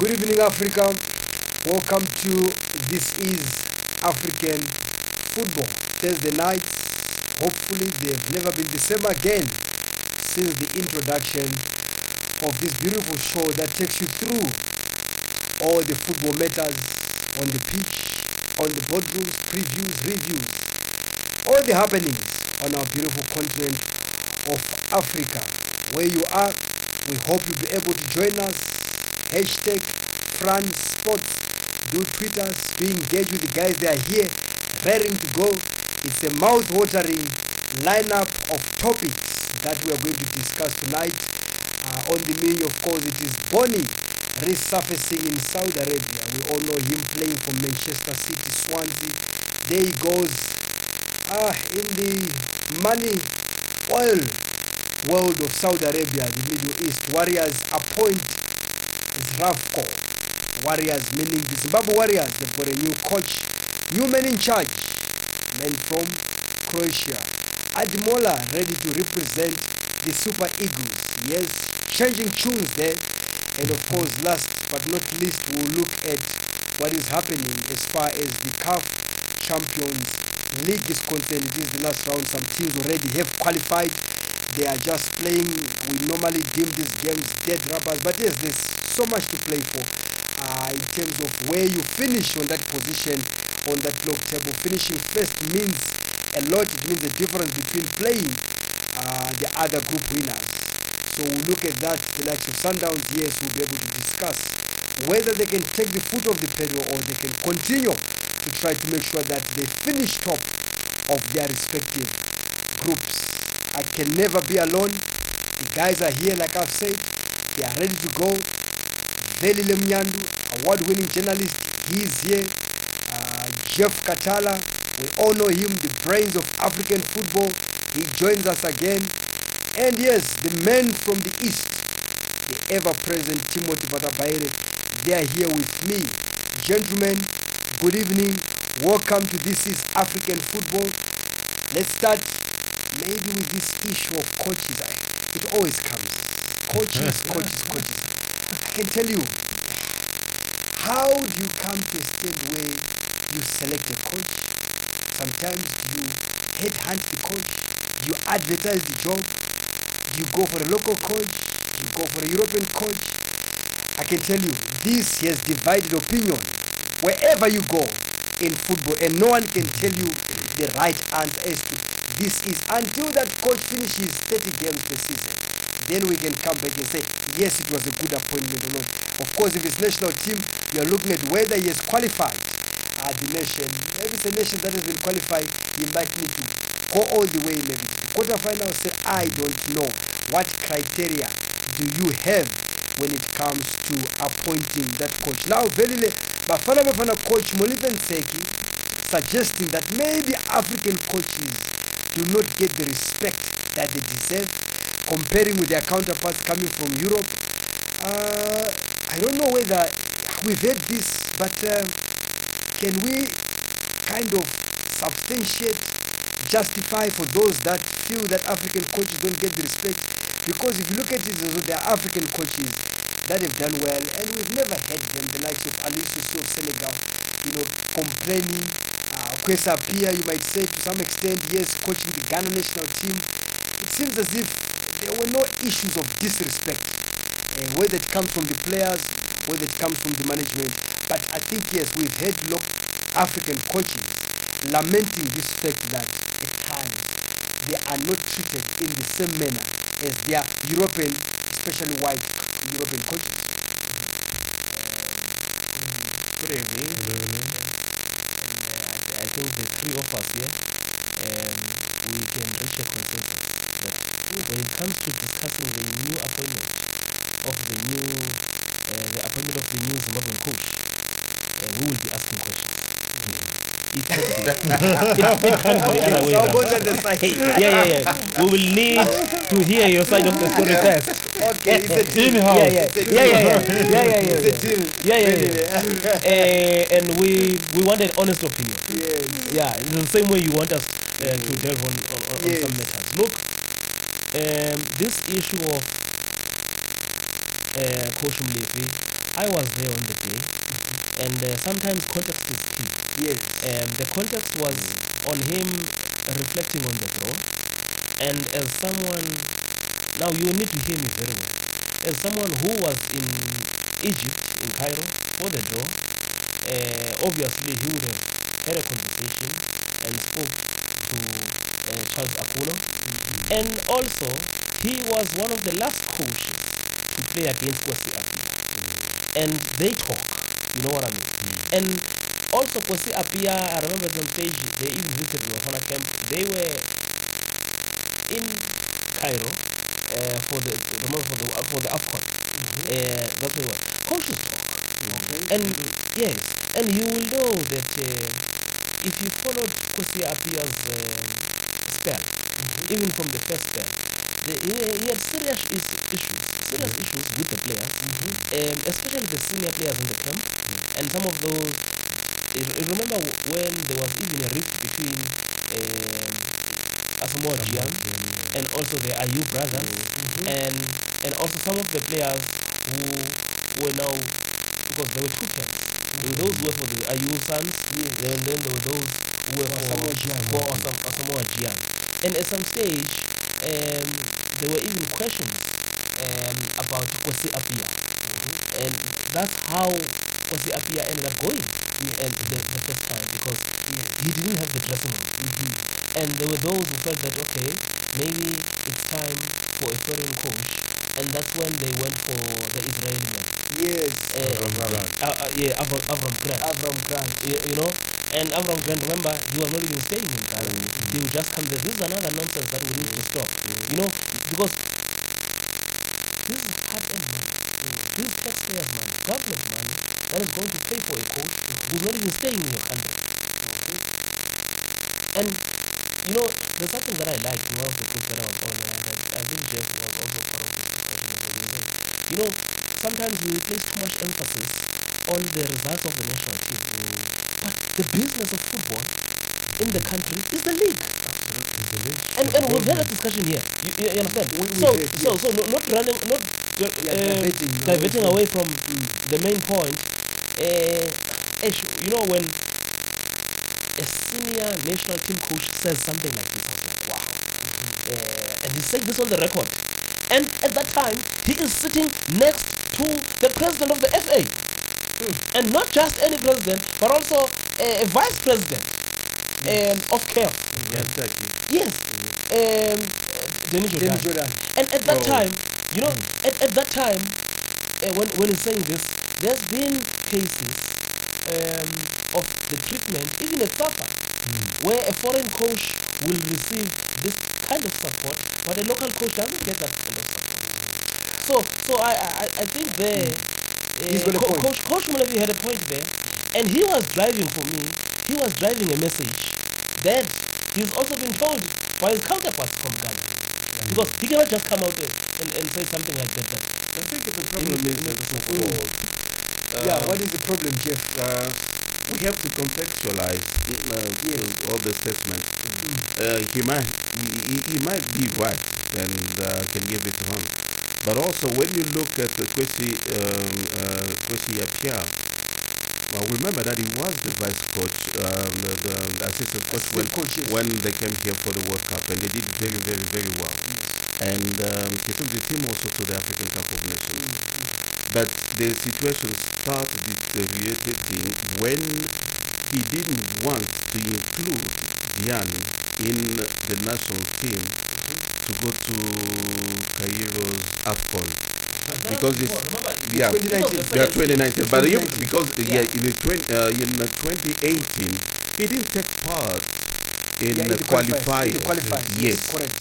Good evening, Africa. Welcome to This is African Football. Thursday nights. Hopefully, they've never been the same again since the introduction of this beautiful show that takes you through all the football matters on the pitch, on the boardrooms, previews, reviews, all the happenings on our beautiful continent of Africa. Where you are, we hope you'll be able to join us. Hashtag France Sports. Do Twitters, do engage with the guys. They are here, raring to go. It's a mouth-watering lineup of topics that we are going to discuss tonight. Uh, on the menu, of course, it is Bony resurfacing in Saudi Arabia. We all know him playing for Manchester City, Swansea. There he goes. Ah, in the money, oil world of Saudi Arabia, the Middle East. Warriors appoint Zdravko. Warriors meaning the Zimbabwe Warriors. They've got a new coach, new man in charge, man from Croatia. Ademola ready to represent the Super Eagles. Yes, changing tunes there. And of course, last but not least, we'll look at what is happening as far as the CAF Champions League is concerned. It is the last round. Some teams already have qualified. They are just playing. We normally deem these games dead rubbers, but yes, there's so much to play for uh, in terms of where you finish on that position on that log table. Finishing first means a lot. It means the difference between playing uh, the other group winners. So we'll look at that. The likes of Sundowns, yes, we'll be able to discuss whether they can take the foot off the pedal or they can continue to try to make sure that they finish top of their respective groups. I can never be alone. The guys are here, like I've said. They are ready to go. Velile Mnyandu, award-winning journalist, he's here. Uh, Jeff Katala, we all know him, the brains of African football. He joins us again. And yes, the men from the East, the ever-present Timothy Batabaire, they are here with me. Gentlemen, good evening. Welcome to This is African Football. Let's start maybe with this issue of coaches. I, it always comes. Coaches, coaches, coaches. I can tell you, how do you come to a stage where you select a coach? Sometimes you headhunt the coach, you advertise the job, you go for a local coach, you go for a European coach. I can tell you, this has divided opinion wherever you go in football, and no one can tell you the right answer as to this is until that coach finishes 30 games per season. Then we can come back and say, yes, it was a good appointment or not. Of course, if it's national team, you're looking at whether he has qualified uh, the nation. If it's a nation that has been qualified, you might need to go all the way maybe to the. Say, I don't know. What criteria do you have when it comes to appointing that coach? Now, Velile, Bafana Bafana coach Molefi Ntseki suggesting that maybe African coaches do not get the respect that they deserve, comparing with their counterparts coming from Europe. Uh, I don't know whether we've heard this, but uh, can we kind of substantiate, justify for those that feel that African coaches don't get the respect? Because if you look at it, there are African coaches that have done well, and we've never had them, the likes of Ali Sissoko of Senegal, you know, complaining. Uh, Kwesi Appiah, you might say to some extent, yes, coaching the Ghana national team. It seems as if there were no issues of disrespect, uh, whether it comes from the players, whether it comes from the management. But I think, yes, we've had look, African coaches lamenting this fact that at times they are not treated in the same manner as their European, especially white European coaches. Good evening. I think the three of us here, um, we can reach a consensus that when it comes to discussing the new appointment of the new, uh, the appointment of the new Zimbabwean coach, uh, we will be asking questions. Can't be, it, can't be the other way So I'll go to the side. yeah, yeah, yeah. We will need to hear your side of the story first. Okay, it's a deal. Yeah, yeah, yeah, yeah, yeah, yeah, yeah, yeah. It's a deal. Yeah, yeah, Really. Uh, and we we want an honest opinion. Yes. Yeah, in the same way you want us uh, to delve on, on, on, Yes. some matters. Look, um, this issue of uh, Coach Molefi I was there on the day, and uh, sometimes context is key. Yes. Um, the context was on him reflecting on the draw, and as someone, now you need to hear me very well. As someone who was in Egypt, in Cairo, for the draw, uh, obviously he would have had a conversation and spoke to uh, Charles Akonnor, and also he was one of the last coaches to play against Kwesi Appiah and they talk. You know what I mean? And also Kwesi Appiah, I remember them stage, they even visited Rwanda camp. They were in Cairo uh, for the remember for the for the AFCON. Uh, that's what was. Coaches talk. Okay. And yes, and you will know that uh, if you followed Kwesi Appiah's um spell, even from the first spell, the, he, he had serious is, issues, serious issues with the players, um, especially the senior players in the camp, and some of those. I I remember w- when there was even a rift between um, Asamoah Gyan and also the Ayew brothers, and and also some of the players who were now because there were two camps. Were those who were for the Ayew sons, and then there were those who were for Asamoah Gyan. for Asam- Asamoah Gyan. And at some stage, um, there were even questions um, about Kwesi Appiah, and that's how Kwesi Appiah ended up going and the, the first time because he didn't have the dressing room. And there were those who felt that okay, maybe it's time for a foreign coach, and that's when they went for the Israeli man. Yes. Uh, Avram Grant. uh, uh, yeah, Avram, Avram Grant. Avram Grant. you, you know, and Avram Grant, remember, he was not even staying in Ghana. He would just come there. This is another nonsense that we need to stop. You know, because this is earned money. This is taxpayers' money, government money that is going to pay for a coach who's not even staying in your country. And you know, there's something that I liked in one of the groups that I was on, and I, I think Jeff was also part of. You know, sometimes we place too much emphasis on the results of the national team. But the business of football in the country is the league. And, and we've had a discussion here. You, you, you understand? We- we so, so, yes. so no, not running, not uh, Yeah, diverting away diverting from- away from the main point. Uh, you know, when a senior national team coach says something like this, I wow. Uh, and he's saying this on the record. And at that time, he is sitting next to the president of the FA. And not just any president, but also a, a vice president um, of CAF. Yeah, exactly. Yes. Um, Danny Jordaan. Danny Jordaan. And at that Oh. time, you know, at, at that time, uh, when, when he's saying this, there's been cases um, of the treatment, even at SAFA, where a foreign coach will receive this kind of support, but a local coach doesn't get that kind of support. So, so I, I, I think there, He's uh, got a Co- point. Coach, coach Molefi had a point there, and he was driving for me. He was driving a message that he's also been told by his counterparts from Ghana. Because he cannot just come out and, and, and say something like that. that I think the problem is that so-called. yeah, uh, what is the problem, Jeff? uh, we have to contextualize uh, Yes. all the statements. Uh, he might he, he- he might be right and uh, can give it wrong, but also when you look at the Kwesi um, uh, Kwesi Appiah, well, remember that he was the vice coach, um, the, the assistant coach when, coach, yes. when they came here for the World Cup, and they did very, very, very well. And um, he took the team also to the African Cup of Nations. But the situation started deteriorating when he didn't want to include Gyan in the national team to go to Cairo's AFCON. Because it's, yeah, 2019. yeah, 2019. But you, because yeah, in the 20, uh, in the 2018, he didn't take part in Yeah, the the qualifiers, qualifiers. in the qualifiers, Yes, correct.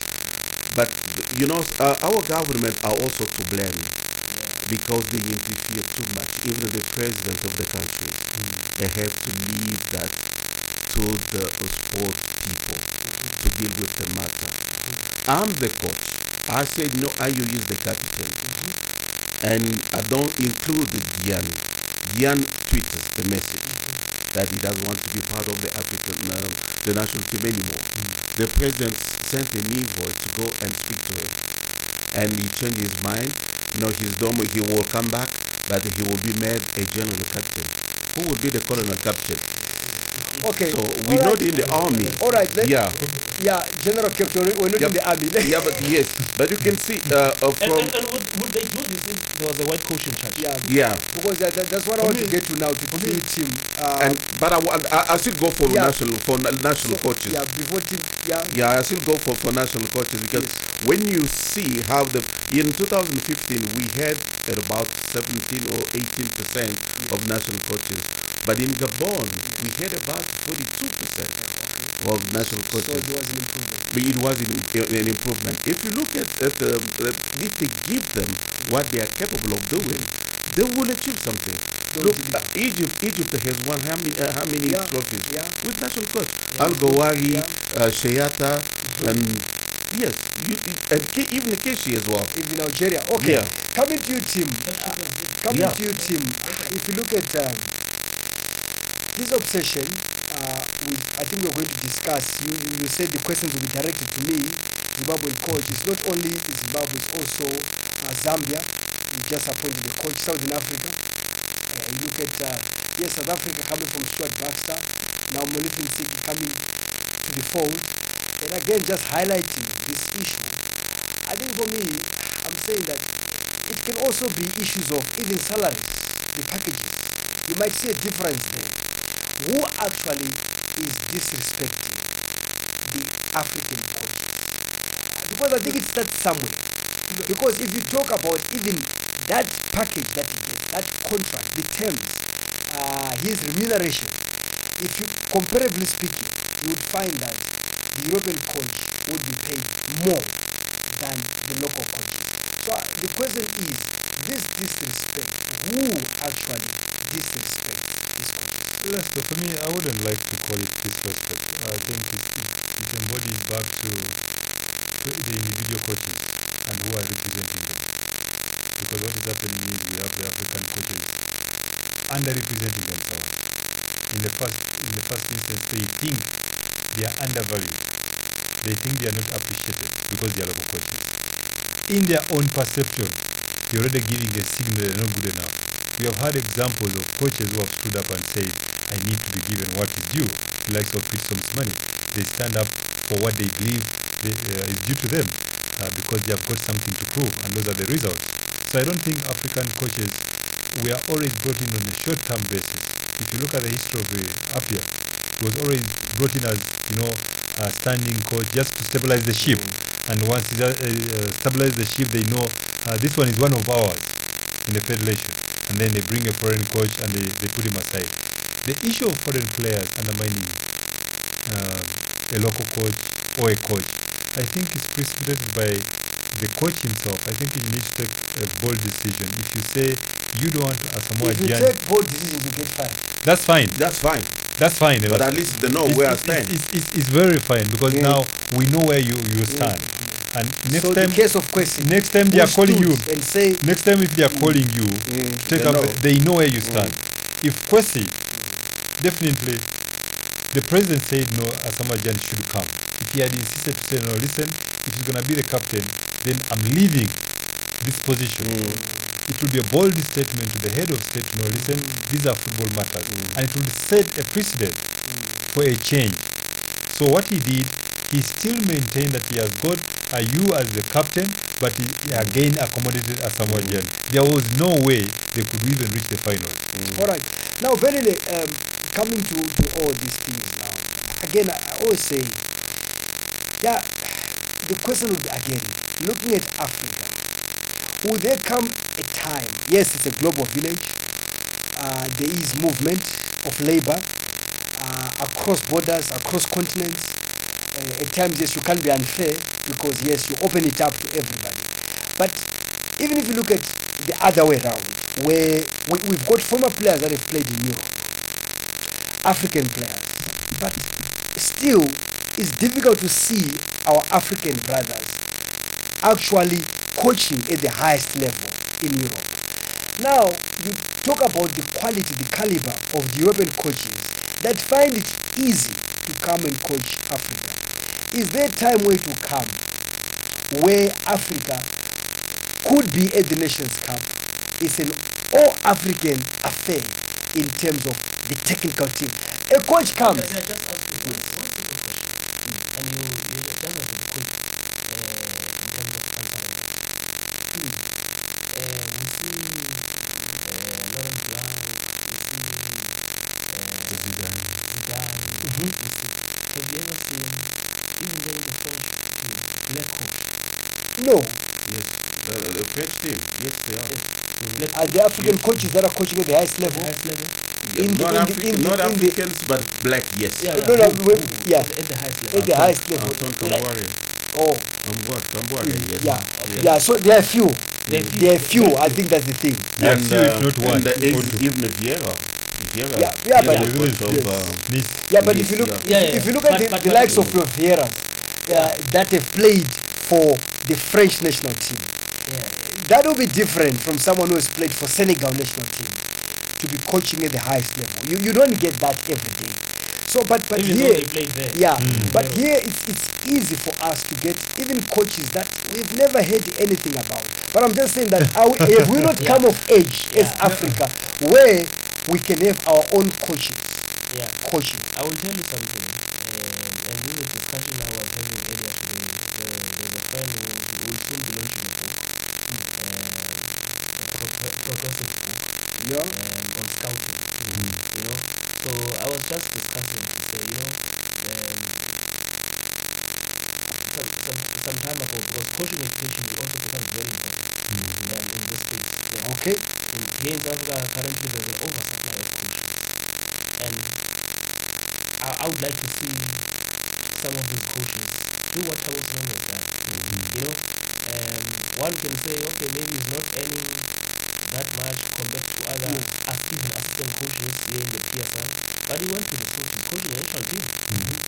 but you know, uh, our government are also to blame because they interfere too much. Even the president of the country, they have to leave that to the sport people to deal with the matter. I'm the coach. I said no. I use the captain, and I don't include Gyan. Gyan tweets the message that he doesn't want to be part of the African, um, the national team anymore. The president sent an envoy to go and speak to him, and he changed his mind. You know, his dom he will come back, but he will be made a general captain. Who will be the colonel captain? Okay. So we All not in the army. All right. Then, Yeah. Yeah, General Captain, we're not Yep. in the army. Yeah, but yes, but you can see uh, uh, And, from and, and would, would they do this if there was a white coach in charge? yeah. yeah. Because that, that- that's what I For want to get to now to for me- treat him. Uh, And but I I, I still go for Yeah. national for na- national so- coaches. Yeah, before team. Yeah. Yeah, I still go for, for national coaches because when you see how the in 2015 we had at about 17 or 18 percent of national coaches, but in Gabon we had about 42 percent of national So it was an improvement. But it was an, an improvement. If you look at, at um, uh, if they give them what they are capable of doing, they will achieve something. Don't Look, uh, Egypt, Egypt has won how many, uh, how many Yeah, trophies yeah. with national coach? Al Gawari, Yeah. uh, Shehata, and yes, you, and Ke- even Keshi as well. in Algeria. Okay. Yeah. Coming to you, Tim. Coming Yeah. to you, Tim. If you look at um, his obsession, uh, with, I think we're going to discuss. You, you said the questions will be directed to me, Zimbabwean coach. It's not only Zimbabwe, it's also uh, Zambia. You just appointed the coach, Southern Africa. Uh, you look at, uh, yes, South Africa coming from Stuart Baxter. Now Molefi Ntseki coming to the fold. And again, just highlighting this issue. I think for me, I'm saying that it can also be issues of even salaries, the packages. You might see a difference there. Who actually is disrespecting the African coaches? Because I think it starts somewhere. Because if you talk about even that package that that contract, the terms, uh, his remuneration, if you comparably speaking, you would find that the European coach would be paid more than the local coach. So the question is, this disrespect, who actually disrespect these coaches? Yes, but for me, I wouldn't like to call it disrespect. I think it's, it's, it's embodied back to the the individual coaches and who are representing them. Because what is happening is we have the African coaches underrepresenting themselves. In the first, in the first instance, they think they are undervalued. They think they are not appreciated because they are local coaches. In their own perception, they're already giving a signal they're not good enough. We have had examples of coaches who have stood up and said, I need to be given what is due. The likes of Pitso Mosimane. They stand up for what they believe they, uh, is due to them uh, because they have got something to prove, and those are the results. So I don't think African coaches were always brought in on a short-term basis. If you look at the history of the Appiah, he was always brought in as, you know, a standing coach just to stabilize the ship. And once he uh, uh, stabilize the ship, they know uh, this one is one of ours in the federation. And then they bring a foreign coach and they, they put him aside. The issue of foreign players undermining uh, a local coach or a coach, I think is precipitated by the coach himself. I think he needs to take a bold decision. If you say you don't want Asamoah If you Gyan, take bold decisions, you get fired. that's fine. That's fine, That's fine. but at least they know it's, where I stand. it's, it's, it's very fine because Yeah. now we know where you, you stand. And next so time, case of question, next time they are calling you, stood and say, next time if they are calling you Mm, take they up, know. they know where you stand. If Kwesi, definitely, the president said no, Asamoah Gyan should come. If he had insisted to say no, listen, if he's gonna be the captain, then I'm leaving this position. Mm. It would be a bold statement to the head of state. No, listen, these are football matters, mm. and it would set a precedent for a change. So what he did, he still maintained that he has got a you as the captain, but he he again accommodated Asamoah Gyan. There was no way they could even reach the final. All right. Now, Velile, um, coming to, to all these things now, again, I always say, yeah, the question would be again, looking at Africa, will there come a time, yes, it's a global village, uh, there is movement of labor uh, across borders, across continents. Uh, at times, yes, you can't be unfair because, yes, you open it up to everybody. But even if you look at the other way around, where we, we've got former players that have played in Europe, African players, but still it's difficult to see our African brothers actually coaching at the highest level in Europe. Now, you talk about the quality, the caliber of the European coaches that find it easy to come and coach Africa. Is there a time where it will come where Africa could be at the Nations Cup? It's an all African affair in terms of the technical team. A coach comes. Can I just ask you one one simple question? And you you done as a coach uh, in terms of umpiring. Uh, we see uh, Laurent Blanc, we see uh, Zidane. We see. Have you ever seen even during the French team, black coach? No, Yes. Uh, the French team. Yes, they are. Yes. Black are the African Yes. coaches that are coaching at the highest level? highest level? Yeah, In the- not in the- African, in the- not in the- Africans, but black. Yes. Yeah, No, yeah. no, who- we- yeah. At, at the highest level. At the highest level. Anton Like- Kombouaré. Oh, Kombouaré. Kombouaré. Yes. yeah, Okay. yeah. So there are few. There are few. There are few. I think that's the thing. Yeah, and few, uh, not one, and the ex, even Vieira. Vieira. Yeah, yeah, but- is the coach of, uh, Nice. Yeah, but Yes, if you look, yeah. if, Yeah, yeah, if you look but- at the, but- the but- likes of your Vieira uh, that have played for the French national team, Yeah. that will be different from someone who has played for Senegal national team to be coaching at the highest level. You you don't get that every day. So, but but Even here, yeah, Mm. but Yeah. here it's it's easy for us to get even coaches that we've never heard anything about. But I'm just saying that are we, have we not Yeah. come of age as Africa where we can have our own coaches Yeah. coaching? I will tell you something, um, and is a discussion I was having earlier today. There, there's a friend who will soon be launching a book, uh, a pro- progressive book Yeah. um, on scouting. You know, so I was just discussing say, you know, um, some, some some time ago because coaching education will also become very important um, in this space. Yeah. Okay. In- Here in South Africa, currently there's an oversupply of coaches, and I, I would like to see some of these coaches do what Thabo Senong has done. You know, um, one can say, okay, maybe he's not earning that much compared to other Yes. as even assistant coaches here in the PSL, but he went to Lesotho, coaching the national team.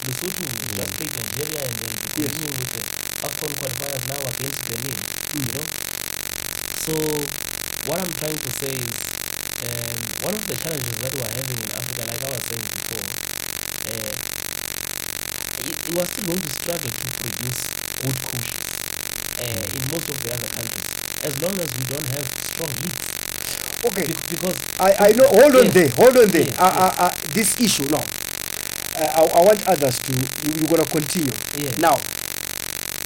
Lesotho just played Nigeria and then continue with the AFCON qualifiers now against Benin. You know, so what I'm trying to say is um, one of the challenges that we're having in Africa, like I was saying before, uh, it, it was still going to struggle to produce good coaches uh, in most of the other countries, as long as we don't have strong leagues. Okay. Be- because I, I know. Hold on Yes. there. Hold on there. Yes, Uh, uh, uh, this issue now. Uh, I, I want others to. You, you're gonna continue. Yes. Now,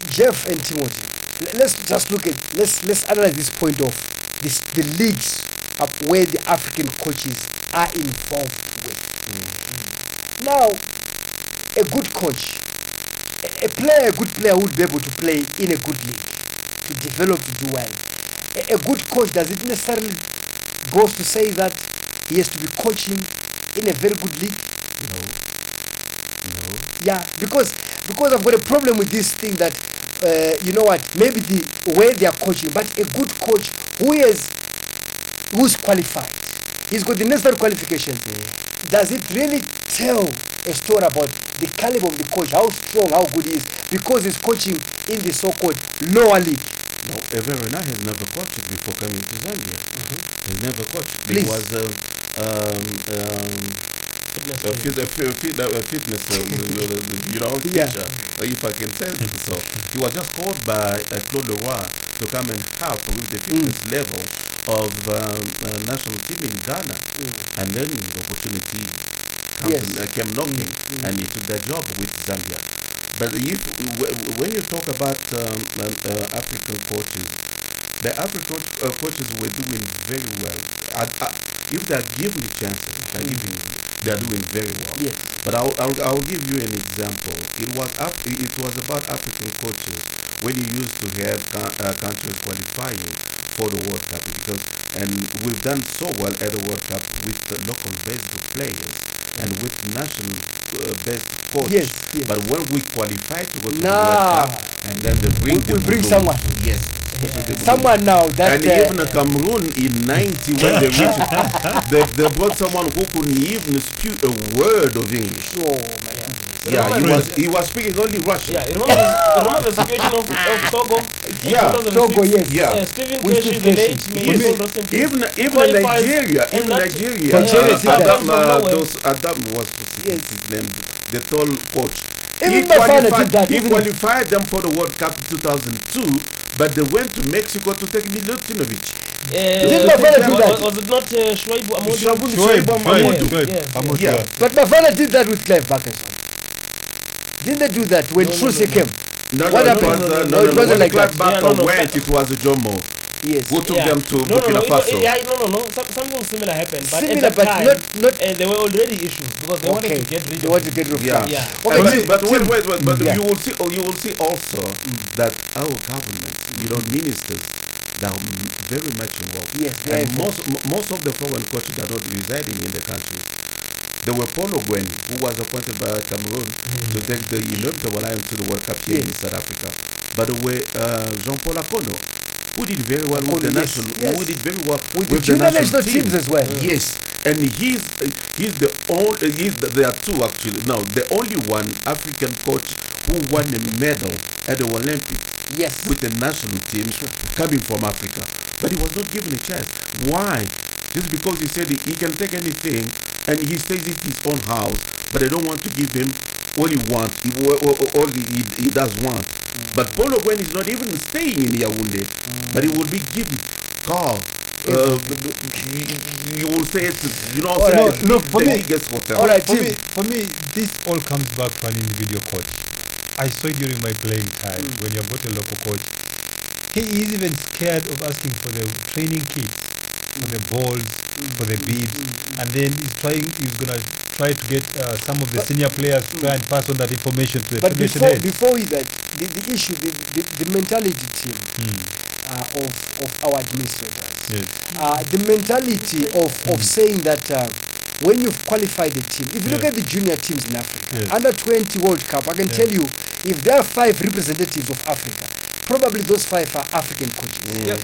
Jeff and Timothy. l- Let's just look at. Let's let's analyze this point of this the leagues up where the African coaches are involved with. Now, a good coach, a, a player, a good player would be able to play in a good league, to develop, to do well. A, a good coach does it necessarily goes to say that he has to be coaching in a very good league? No. No. Yeah, because because I've got a problem with this thing that uh, you know what? Maybe the way they are coaching, but a good coach who is who's qualified, he's got the necessary qualifications. Does it really tell a story about the caliber of the coach, how strong, how good he is, because he's coaching in the so-called lower league? No, Hervé Renard has never coached before coming to Zambia. He's never coached. Please. He was um, um, um, fitness a, fit, a, fit, fit, a fitness, uh, you know, teacher, uh, if I can tell you so. He was just called by uh, Claude Leroy to come and help with the fitness level of um, uh, national team in Ghana. And then the opportunity comes, Yes. uh, came knocking, and he took that job with Zambia. But if when you talk about um, um, uh, African coaches, the African uh, coaches were doing very well. I, I, if they are given chances, giving, they are doing very well. Yes. But I'll, I'll, I'll give you an example. It was it was about African coaches when you used to have uh, countries qualifying for the World Cup because and we've done so well at the World Cup with the local based players and with national uh, based coach. Yes, yes. But when we qualify to go to Nah. the World Cup and then they bring We- the we bring someone. Yes. they bring the Bulls. Someone now that And uh, even Cameroon in 90, when they reached, they, they brought someone who couldn't even speak a word of English. oh my God. Yeah, he was he was speaking only Russian. Yeah, remember, the, remember the situation of, of Togo? Yeah, 2006? Togo, yes. Yeah. Uh, Stephen Keshi, the late, may Yes. his soul rest. Even even Nigeria, even that- Nigeria, Nigeria uh. Adam, uh, those Adam was Yes. his name, the tall coach. Even he Bafana did qualified, that, he even- qualified them for the World Cup 2002, but they went to Mexico to take Milutinovic. Didn't Bafana do that? Was it not uh, Shoaibu Amodu? Shoaibu- Shoaib, Shoaib Shoaib, Amodu. Yeah. Amodu, Yeah. yeah. But Bafana did that with Clive Parkinson. Didn't they do that when No, no, Truce no, no. came? No, What no, happened? it was, No, no, it no, no. wasn't like Clive that. Barker Yeah, no, no, went, it was Jomo Yes. who took Yeah. them to no, no, Burkina no, it wa- Faso. yeah, no, no, no. Some, something similar happened, but Similar, at that but time, not- not- uh, there were already issues because they wanted to get rid of. They of. want to get rid of Yeah. Truce. Yeah. Okay, but, Tim- but wait, wait, wait, but Yeah. you will see, oh, you will see also that our government, you know, ministers, they are very much involved. Yes, they and most most of the foreign coaches are not residing in the country. There were Paul Le Guen, who was appointed by Cameroon to take the Indomitable Lions to the World Cup here in South Africa. But there were uh, Jean-Paul Akono, who did very well with the yes, national, yes. who did very well With with, the national team. teams as well. Yes, and he's uh, he's the only he's the, there are two actually. No, the only one African coach who won a medal at the Olympics Yes. with the national team coming from Africa, but he was not given a chance. Why? Just because he said he can take anything and he stays in his own house, but they don't want to give him all he wants, all, all- all he, he, he does want. But Paul Le Guen is not even staying in Yaoundé, but he will be given car. Uh, you, you will say it's, you know, All say right. the, Look, for the me- biggest hotel. All right, for me, for me, this all comes back to an individual coach. I saw it during my playing time Mm. when you've got a local coach. He is even scared of asking for the training kits, for the balls, for the beads, and then he's trying. He's gonna try to get uh, some of the But- senior players to try and pass on that information to the But before head. before that, the, the issue, the, the, the mentality team Hmm, uh, of of our administrators. Yes. uh, the mentality of, of saying that uh, when you've qualified a team, if you look at the junior teams in Africa, Yes. under 20 World Cup, I can tell you if there are five representatives of Africa, probably those five are African coaches. Yeah, Yeah,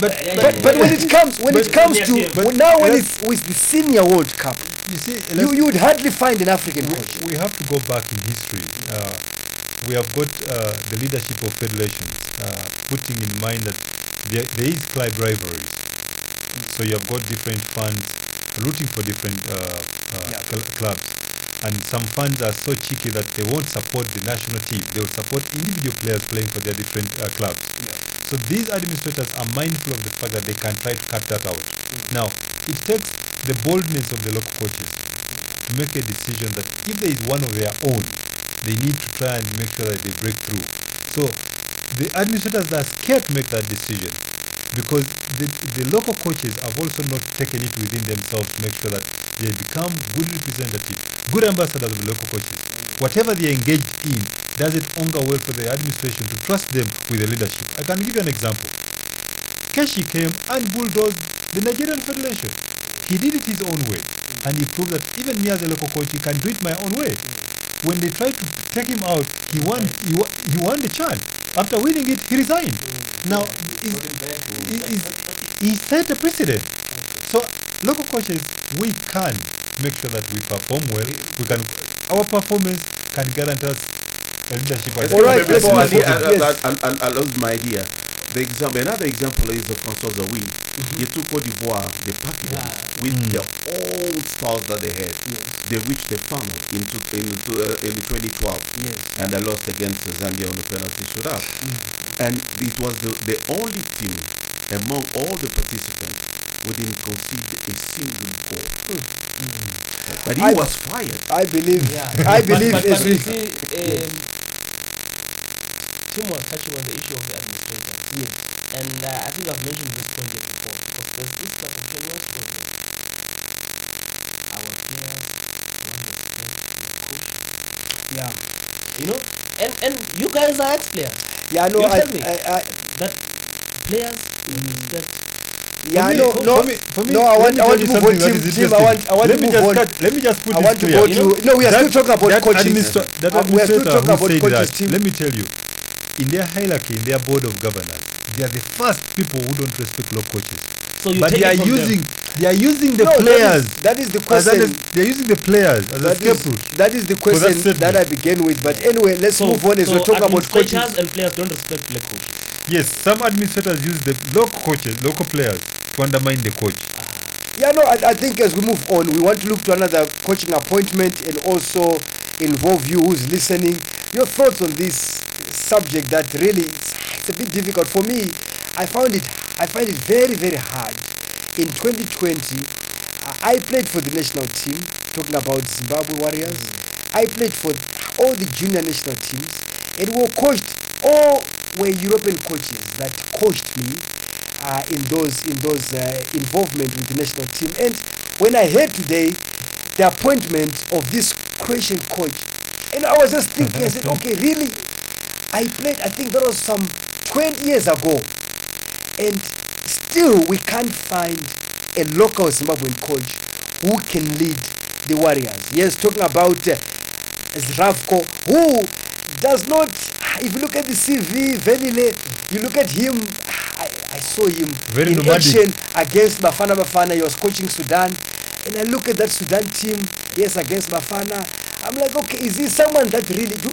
but- yeah, yeah, But, yeah, but yeah. when it comes when it comes Yeah, to yeah. well, now when Yeah. it's with the senior World Cup, You see, you, you would hardly find an African we, coach. we have to go back in history. Uh, we have got uh, the leadership of federations uh, putting in mind that there, there is club rivalries. So you have got different funds rooting for different uh, uh, Yeah. cl- clubs. And some funds are so cheeky that they won't support the national team. They will support individual players playing for their different uh, clubs. So these administrators are mindful of the fact that they can try to cut that out. Now, it takes the boldness of the local coaches to make a decision that if there is one of their own, they need to try and make sure that they break through. So the administrators are scared to make that decision because the, the local coaches have also not taken it within themselves to make sure that they become good representatives, good ambassadors of the local coaches. Whatever they are engaged in, does it augur well for the administration to trust them with the leadership? I can give you an example. Keshi came and bulldozed the Nigerian Federation. He did it his own way, and he proved that even me as a local coach, he can do it my own way. When they tried to take him out, he won. He, wa- he won the chan. After winning it, he resigned. Mm. Now, is, is, is, he set a precedent. So, local coaches, we can make sure that we perform well. We can, our performance can guarantee us a leadership. All right, before let's I, move on. I, I, I lost my idea. The example, another example is the Francois Zahoui. He took Cote d'Ivoire, they packed them Yeah. with Mm. the old stars that they had. They reached the final into into uh, in 2012, Yes. and they lost against Zambia on the penalty shootout. And it was the, the only team among all the participants who didn't concede a single goal. But he I- was fired. I believe. Yeah. I believe But, but, but see, um, Tim was touching on the issue of the administrator. Yes. And uh, I think I've mentioned this point here before. Of course, this type of Kenyan process, our players don't respect the coach. Yeah. You know? And and you guys are ex-players. Yeah. No. You I, tell me. I, I, That players don't yeah. Me- no. for No. me- for me, no. I want. I want you to move on. something that Tim. is Tim. I interesting. want. I want let to me move just on. cut, let me just put I this want to clear. go You know, no, we are that- still talking about that coaches. administra- that Uh, we are still talking who about said coaches, that, Tim. let me tell you, in their hierarchy, in their board of governors, they are the first people who don't respect local coaches. So you but take they it are from them. using they are using the No, players That is the question. an, they are using the players as a That is, scapegoat. that is the For that question that. I began with. But anyway, let's So, move on as so we're talking about coaches. administrators and players don't respect the coaches. Yes, some administrators use the local coaches, local players, to undermine the coach. Yeah, no, I, I think as we move on, we want to look to another coaching appointment and also involve you who's listening. Your thoughts on this subject that really it's, it's a bit difficult for me. I found it I find it very, very hard. In 2020, uh, I played for the national team, talking about Zimbabwe Warriors. I played for all the junior national teams, and we were coached, all were European coaches that coached me uh, in those in those uh, involvement with the national team. And when I heard today the appointment of this Croatian coach, and I was just thinking, I said, okay, really? I played, I think that was some 20 years ago, and still we can't find a local Zimbabwean coach who can lead the Warriors. Yes, talking about uh, Zdravko, who does not, if you look at the CV, Velile, you look at him, I, I saw him Very in nomadic. action against Bafana Bafana. He was coaching Sudan. And I look at that Sudan team, yes, against Bafana. I'm like, okay, is this someone that really do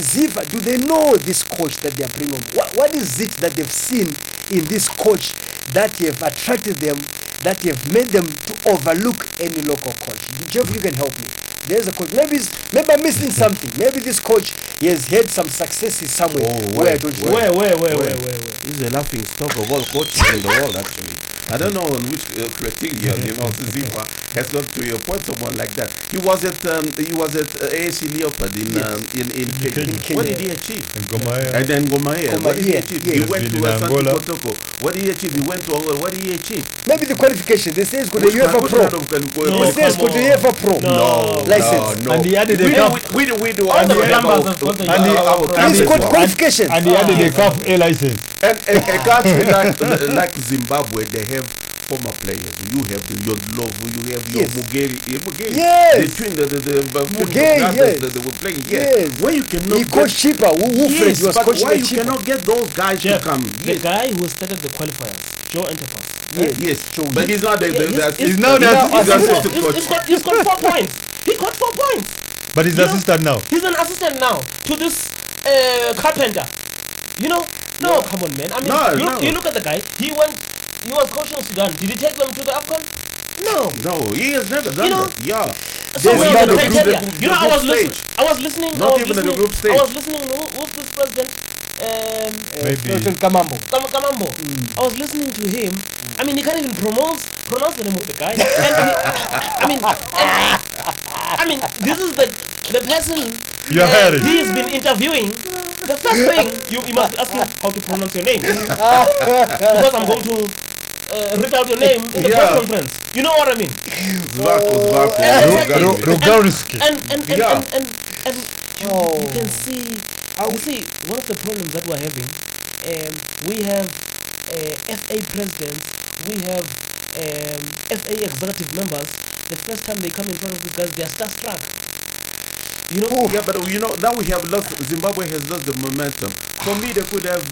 ZIFA, do they know this coach that they are bringing on? What, what is it that they've seen in this coach that have attracted them, that have made them to overlook any local coach? Jeff, you can help me. There's a coach. Maybe maybe I'm missing something. Maybe this coach he has had some successes somewhere Oh, where I wait, don't wait. Where, where, where, Wait. where, where, where? He's a laughing stock of all coaches in the world, actually. I don't know on which uh, criteria, you know, ZIFA has got to appoint someone like that. He was at um, he was at uh, AFC Leopard in um, in in Kenya. Kenya. What did he achieve? And Gor Mahia. And then Gor Mahia, what did he achieve? yeah. He He's went to Asante Angola. Kotoko. What did he achieve? He went to Angola. What did he achieve? Maybe the qualification. They say it's got a Which UEFA kind- which Pro. No, of quali- No, He says come got a on. UEFA Pro. No. License. No, no. And he added a we, cup. we, we, we do All the have plumbers our- have got the our- UEFA our Pro. countries He's got now. qualification. And he added a CAF A license. And a, a country like, like Zimbabwe, they have former players. You have your Lovu, you have your Yes. Mugeri. eh, Mugeri. Yes. The twin, the, the, the, the Mugeri, yes. that they were playing. Yes. Yes. Why you cannot He get- coached cheaper. Who, who Yes, was but coaching why you cheaper. cannot get those guys Jeff, to come? the Yes. guy who started the qualifiers, Joey Antipas. Yes. Yes, So but he's not the, Yeah, the, he's- the he's now the he's assistant- the assistant coach. he's got, he's got four points. He got four points. But he's You the know- assistant now. He's an assistant now to this uh, carpenter. You know? No, come on, man. I mean, No, you, no. you look at the guy. He went. He was coaching Sudan. Did he take them to the Afcon? No. No, he has never done You know, that. Yeah. So There's where not was the the group- criteria? the- You know, I was listening. I was listening. Not I was even in the listening, group stage. I was listening. Who, who's this president? Um, Maybe. Felton Kamambo. Kam- Kamambo. I was listening to him. I mean, he can't even pronounce pronounce the name of the guy. And he, I mean, and- I mean, this is the the person You're uh, hiring. he's been interviewing. The first thing you, you must ask him how to pronounce your name because I'm going to uh, read out your name in the Yeah. press conference. You know what I mean? Zvako, Zvako, Exactly. Ro- and and and Yeah. and, and, and you, Oh. you can see you see one of the problems that we're having um, we have uh, FA presidents we have um, FA executive members the first time they come in front of the guys they are starstruck you know Yeah, but you know now we have lost. Zimbabwe has lost the momentum. For me, they could have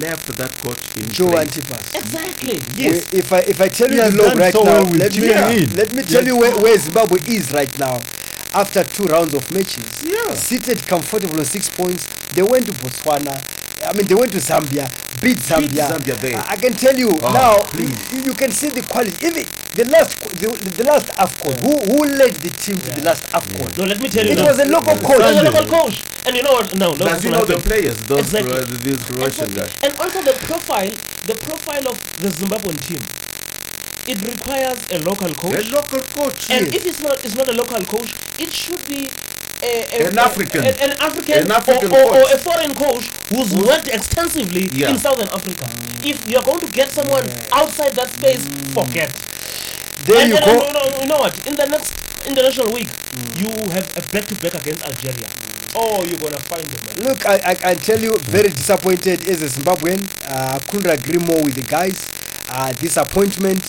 left that coach in Joe place. Antipas. exactly Yes. If I if I tell He you has the log right so now, well let me Chilean. let me tell you where, where Zimbabwe is right now. After two rounds of matches, Yeah. seated comfortable on six points. They went to Botswana. I mean, they went to Zambia, beat Zambia. Beat Zambia there. I, I can tell you Oh, now. please. You, you can see the quality. Even the last the, the last Afcon, who who led the team to the last Afcon? no let me tell you It now. was a local It coach. was a local coach and you know what no no Does he know the players? Those Exactly. Cro- these Croatian Exactly. guys. And also the profile, the profile of the Zimbabwean team. It requires a local coach. A coach. local coach. and Yes. if it's not, it's not a local coach. It should be a, a, An African. a- an African, An African or, or, or a foreign coach who's worked extensively Yeah. in Southern Africa. If you're going to get someone outside that space, forget. There and, you and, go. and, you, know, you know what? In the next international week, you have a back-to-back against Algeria. Oh, you're gonna find them. Look, I, I can tell you, very disappointed as a Zimbabwean. Uh, couldn't agree more with the guys. Uh, disappointment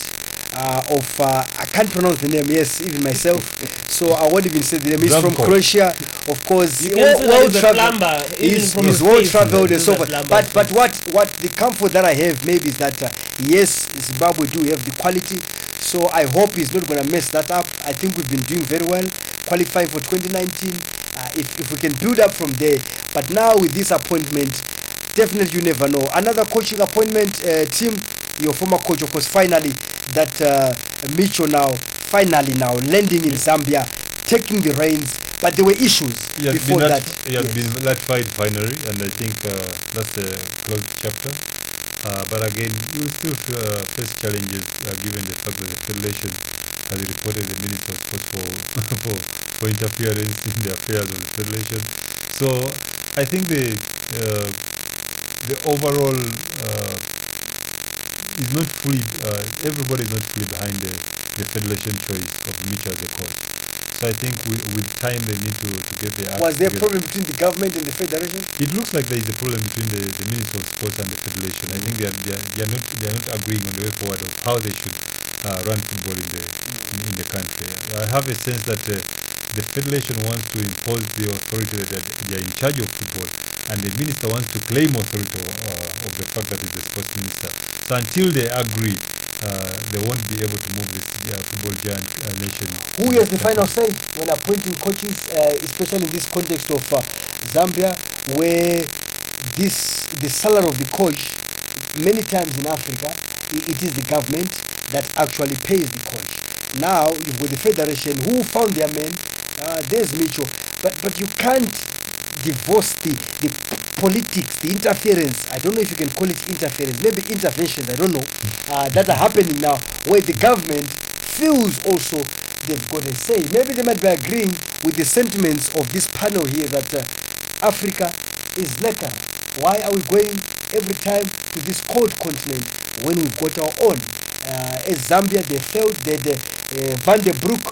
uh, of, uh, I can't pronounce the name, yes, even myself. so I won't even say the name. He's from Zamko. Croatia, of course. You well- can well he's a traveled. He's, from he's his well face. traveled and He's so forth. But, but what, what the comfort that I have maybe is that, uh, yes, Zimbabwe do have the quality. So I hope he's not going to mess that up. I think we've been doing very well, qualifying for 2019. Uh, if, if we can build up from there. But now with this appointment, definitely you never know. Another coaching appointment, uh, team, your former coach, of course, finally, that uh, Micho now, finally now, landing in Zambia, taking the reins. But there were issues He before that. he has Yes. been ratified finally, and I think uh, that's a closed chapter. Uh, but again, you still uh, face challenges uh, given the fact that the federation has reported the minister of sports for, for for interference in the affairs of the federation. So I think the uh, the overall uh, is not fully uh, everybody is not fully behind the, the federation choice of Mitchell as a coach. So I think with, with time they need to, to get act Was there a problem between the government and the federation? It looks like there is a problem between the, the Minister of Sports and the Federation. I think they are, they, are, they are not they are not agreeing on the way forward of how they should uh, run football in the in, in the country. I have a sense that uh, the Federation wants to impose the authority that they are in charge of football, and the Minister wants to claim authority uh, of the fact that he's the sports minister. So until they agree, uh, they won't be able to move this uh, football giant uh, nation. Who has the final say when appointing coaches, uh, especially in this context of uh, Zambia, where this the salary of the coach, many times in Africa, it is the government that actually pays the coach. Now, with the federation, who found their men? Uh, there's Mitchell, but but you can't divorce the the politics, the interference. I don't know if you can call it interference, maybe interventions. I don't know uh, that are happening now, where the government feels also they've got a say. Maybe they might be agreeing with the sentiments of this panel here that uh, Africa is lekker. Why are we going every time to this cold continent when we've got our own? Uh, as Zambia, they failed. They, the uh, Vandenbroeck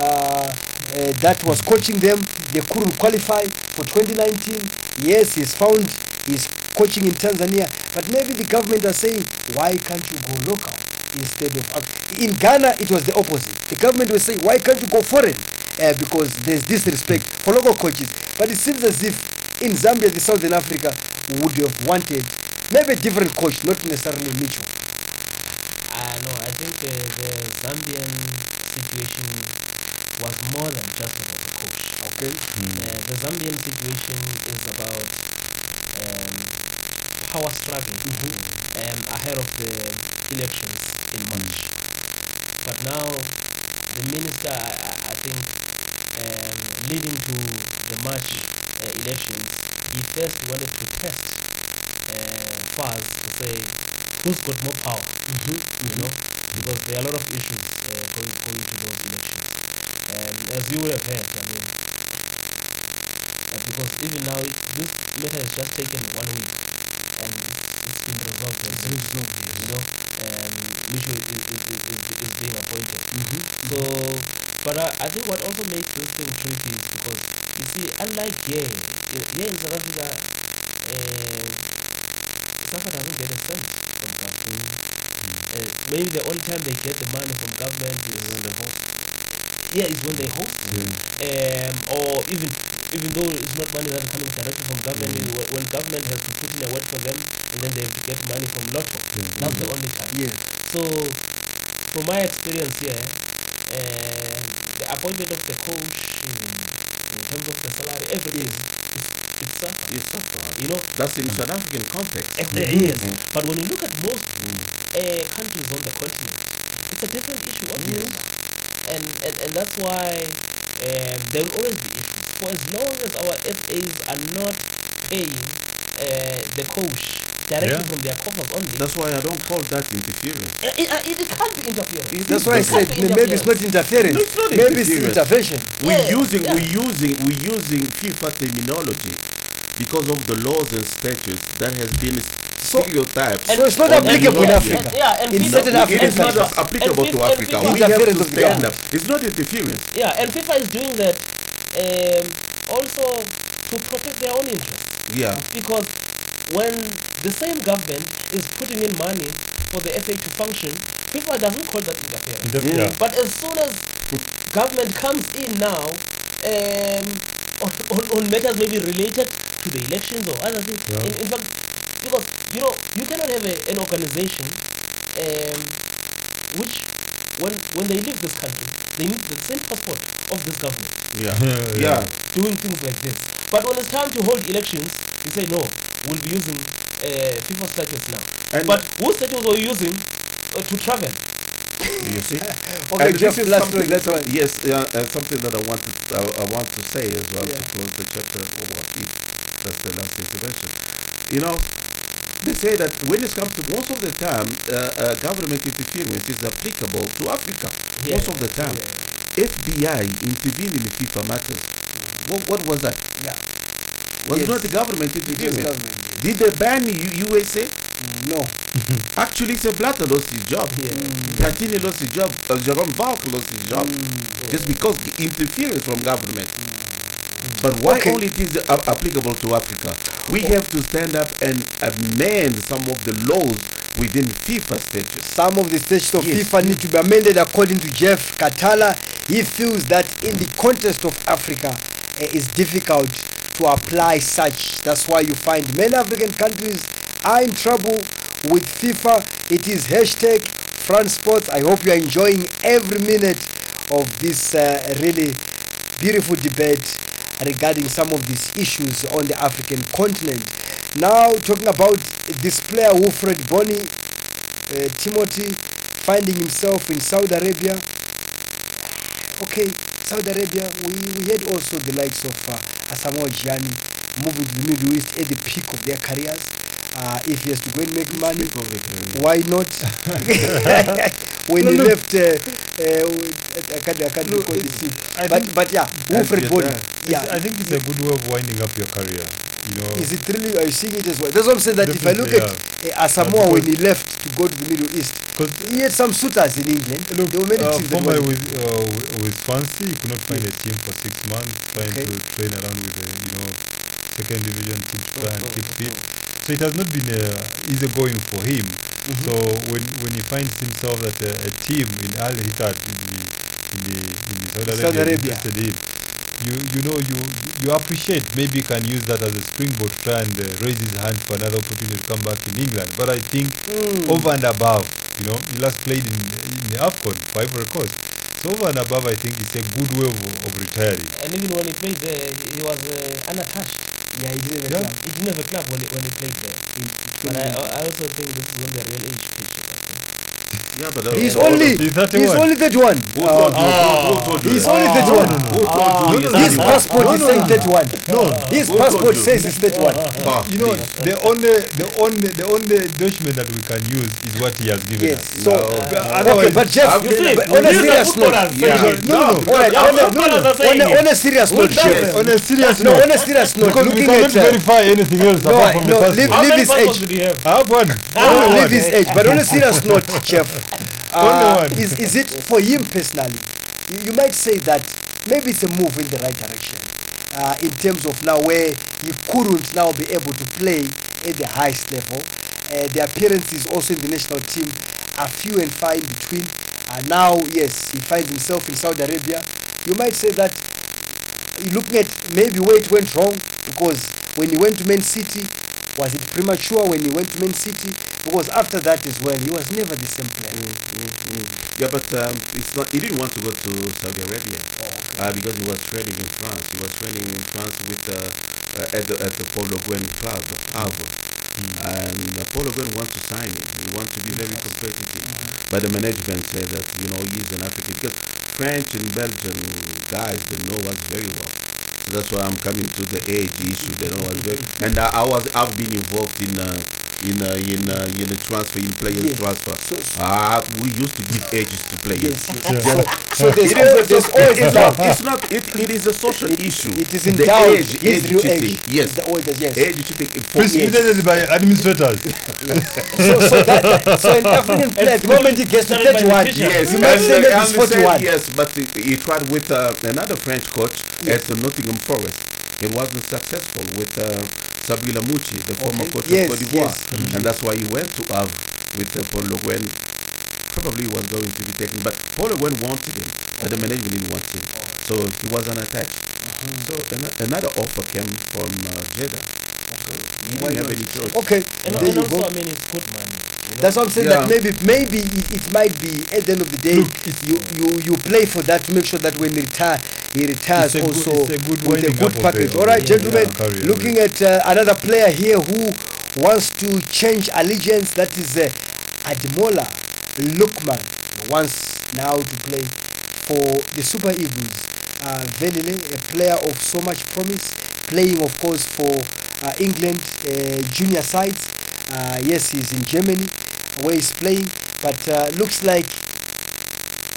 uh, uh, that was coaching them, they couldn't qualify for 2019. Yes, he's found he's coaching in Tanzania, but maybe the government are saying, why can't you go local instead of out-" in Ghana? It was the opposite. The government was saying, why can't you go foreign? Uh, because there's disrespect for local coaches. But it seems as if in Zambia, the Southern Africa would have wanted maybe a different coach, not necessarily Mitchell. Uh, no, I think the, the Zambian situation was more than just the coach. Okay. Uh, the Zambian situation is about um, power struggle um, ahead of the elections in March. But now, the minister, I, I think, um, leading to the March uh, elections, he first wanted to test uh, FAZ to say who's got more power you know, because there are a lot of issues uh, going, going to those elections. And as you would have heard, I mean, uh, because even now, it, this matter has just taken one week and it's, it's been resolved. and You know, um, Micho is, is, is, is, being appointed. So, but I, I think what also makes this thing tricky is because, you see, unlike here, here in South Africa, uh, South Africa doesn't get a cent from government. Uh, maybe the only time they get the money from government is when they host. Yeah, is when they host. Um, or even even though it's not money that's coming directly from government, is when, when government has to put in a word for them, and then they have to get money from Lotto. That's the only time. Yes. So, from my experience here, uh, the appointment of the coach, in, in terms of the salary, everything, it's, it's certain. Yes, that's right. You know, That's in South African context. Ex- uh, yes. But when you look at most uh, countries on the continent, it's a different issue, obviously. And, and and that's why um, there will always be issues. For as long as our FAs are not paying uh, the coach directly Yeah. from their coffers only, That's why I don't call that interference. it, it, it, can't be interference. It That's why I said Can't be may- maybe it's not interference. No, it's not maybe it's interference. intervention. We're Yeah, using yeah. we're using we're using FIFA terminology because of the laws and statutes that has been So- stereotyped. So it's not applicable in Africa. And, yeah, and In FIFA- certain No, African it is not just applicable to Africa. and We FIFA- have to of stand up. It's not interference. Yeah, and FIFA is doing that um, also to protect their own interests. Yeah. Because when the same government is putting in money for the FA to function, FIFA doesn't call that interference. Inter- Yeah. yeah. But as soon as government comes in now um, on, on, on matters maybe related to the elections or other things, Yeah. in, in fact, because you know you cannot have a, an organization um, which when when they leave this country they need the same passport of this government Yeah. Yeah. Yeah. doing things like this. But when it's time to hold elections, you say no, we'll be using uh, FIFA statutes now. And- but whose statutes were you using uh, to travel? You see? Okay, And Jeff, this is last something, word, that's one. Yes, uh, uh, something that I want to I, I want to say as well Yeah. to close the chapter of what if that's the last intervention. You know, they say that when it comes to most of the time, uh, uh, government interference is applicable to Africa. Yeah, Most of the time, FBI intervened in the FIFA matters. What, what was that? Yeah. Was Yes. not the government interference? government. Did they ban U- USA? No. Actually, Blatter lost his job. Yeah. Platini lost his job. Uh, Jérôme Valcke lost his job just because the interference from government. But why Okay. only it is applicable to Africa? We have to stand up and amend some of the laws within FIFA statutes. Some of the statutes of Yes. FIFA need to be amended according to Jeff Katala. He feels that in the context of Africa, uh, it's difficult to apply such. That's why you find many African countries are in trouble with FIFA. It is hashtag France Sports. I hope you are enjoying every minute of this uh, really beautiful debate regarding some of these issues on the African continent. Now, talking about this player, Wilfried Bony, uh, Timothy finding himself in Saudi Arabia. Okay, Saudi Arabia, we, we had also the likes of uh, Asamoah Gyan moving to the Middle East at the peak of their careers. Uh, if he has to go and make money, Speak of it, why not? when No, he no. left, uh, uh, I can't, I can't No, recall the it's- But, but yeah, Wilfried yes, Bony. It's- Yeah, I think it's a good way of winding up your career. You know, is it really? Are you seeing it as well? That's what I'm saying. That if I look at uh, Asamoah when he left to go to the Middle East, because he had some suitors in England. Look, there were many uh, teams that former wanted- with uh, with- with Swansea, he could not find a team for six months, trying Okay. to train around with the you know second division to try and Oh, keep oh, fit. So it has not been uh, easy going for him. Mhm. So when when he finds himself that a, a team in Al Ittihad in the in the in the Saudi, Saudi Arabia, Arabia. interested in, you you know you you appreciate maybe he can use that as a springboard to try and uh, raise his hand for another opportunity to come back in England. But I think Mm. over and above, you know, he last played in in the AFCON for Ivory Coast. So over and above, I think it's a good way of, of retiring. And even when he played there, he was uh, unattached. Yeah, he didn't have Yeah. a club. He didn't have a club when he, when he played there. He- But I, I also think this is when the real age picture. Yeah, but He's uh, only He's he's 31. only 31. Who told you? Uh, Who, who told you? He's that? only Ah, 31. no, no, Who told you? no, he's no, His passport No, is no, saying no. 31. No, His passport says he's 31. Ah, you know, the only the only the only document that we can use is what he has given Yes. us. So, okay, but Jeff, You see, but on a serious note, Yeah. No, no, no. all right, Yeah, on a, no, footballers no, are saying on a, it. on a serious note, Jeff. on a serious note, on a serious note, looking cannot at verify anything else apart from the passport. leave- How many passports age. did he have? I have one. Don't leave one. his age, but on a serious note, Jeff, Only uh, is, is it for him personally? You, you might say that maybe it's a move in the right direction uh, in terms of now where he couldn't now be able to play at the highest level. Uh, the appearances also in the national team are few and far in between. Uh, now, yes, he finds himself in Saudi Arabia. You might say that you're looking at maybe where it went wrong because when he went to Man City, was it premature when he went to Man City? Because after that as well, he was never the same player. Yeah, but um, it's not. He didn't want to go to Saudi Arabia uh, because he was training in France. He was training in France with uh, uh, at the at the Paul Le Guen club, Havre. And uh, Paul Le Guen wants to sign him. He wants to be very competitive. But the management said that you know he's an African because French and Belgian guys they know us very well. So that's why I'm coming to the age issue. They know us very. And I, I was I've been involved in. Uh, in uh, in uh, in the transfer in players Yes. transfer. So- so- Ah, we used to give ages to players. Yes, yes. So, so there's, It always, is, there's it's, always it's not, it's not it, it is a social It- issue. It is in the doubt. age, His age real cheating. age. Yes. The oldest, yes. Age cheating for Yes. Precipitated by administrators. So, so, that, that- so an African player, at the moment he gets to Started by 31, the teacher. Yes, you might and, say uh, maybe and it's they said 41. yes, but he, he tried with uh, another French coach at the Nottingham Forest. It wasn't successful with uh, Sabri Lamouchi, the former Okay. coach Yes, of Cote d'Ivoire, yes. and that's why he went to Havre with uh, Paul Le Guen. Probably was going to be taken, but Paul Le Guen wanted him, but the management didn't want him, so he was unattached. So an- another offer came from uh, Jeddah. He Why didn't have any choice. Okay, And, there and you also, go. I mean, it's footman. You know? That's what I'm saying. Yeah. That maybe, maybe it, it might be at the end of the day, Look, you, you you play for that to make sure that when he retire, he retires a good- also it's a good with a good package. All right, gentlemen. yeah, looking at uh, another player here who wants to change allegiance. That is uh, Ademola Lookman wants now to play for the Super Eagles. Uh, Velile, a player of so much promise, playing of course for uh, England uh, junior sides. Uh, yes, he's in Germany where he's playing, but uh, looks like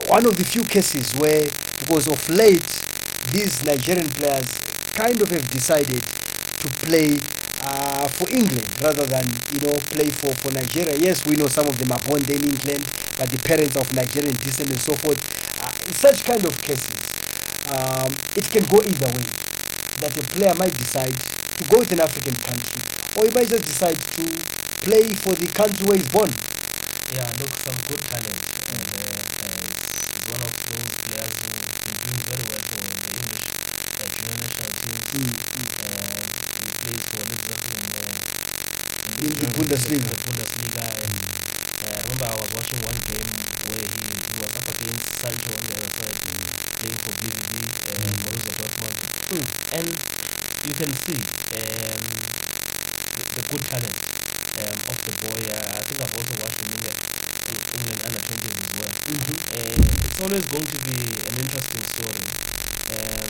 one of the few cases where, because of late, these Nigerian players kind of have decided to play uh, for England rather than you know play for, for Nigeria. Yes, we know some of them are born there in England, but the parents of Nigerian descent and so forth. Uh, in such kind of cases, um, it can go either way. That a player might decide to go with an African country, or he might just decide to play for the country where he's born. Yeah, look, some good talent. Uh, uh, one of those players who is doing very well for the English uh, junior national team. Mm, Uh, he plays for Liverpool in, uh, In the Bundesliga. The Bundesliga. And, uh, I remember I was watching one game where he, he was up against Sancho on the other side, playing for BVB, uh, Borussia Dortmund. Mm. And you can see um, the, the good talent um, of the boy. Uh, I think I've also watched him in the in England under 20s as well. Mhm. Uh, always going to be an interesting story. Um,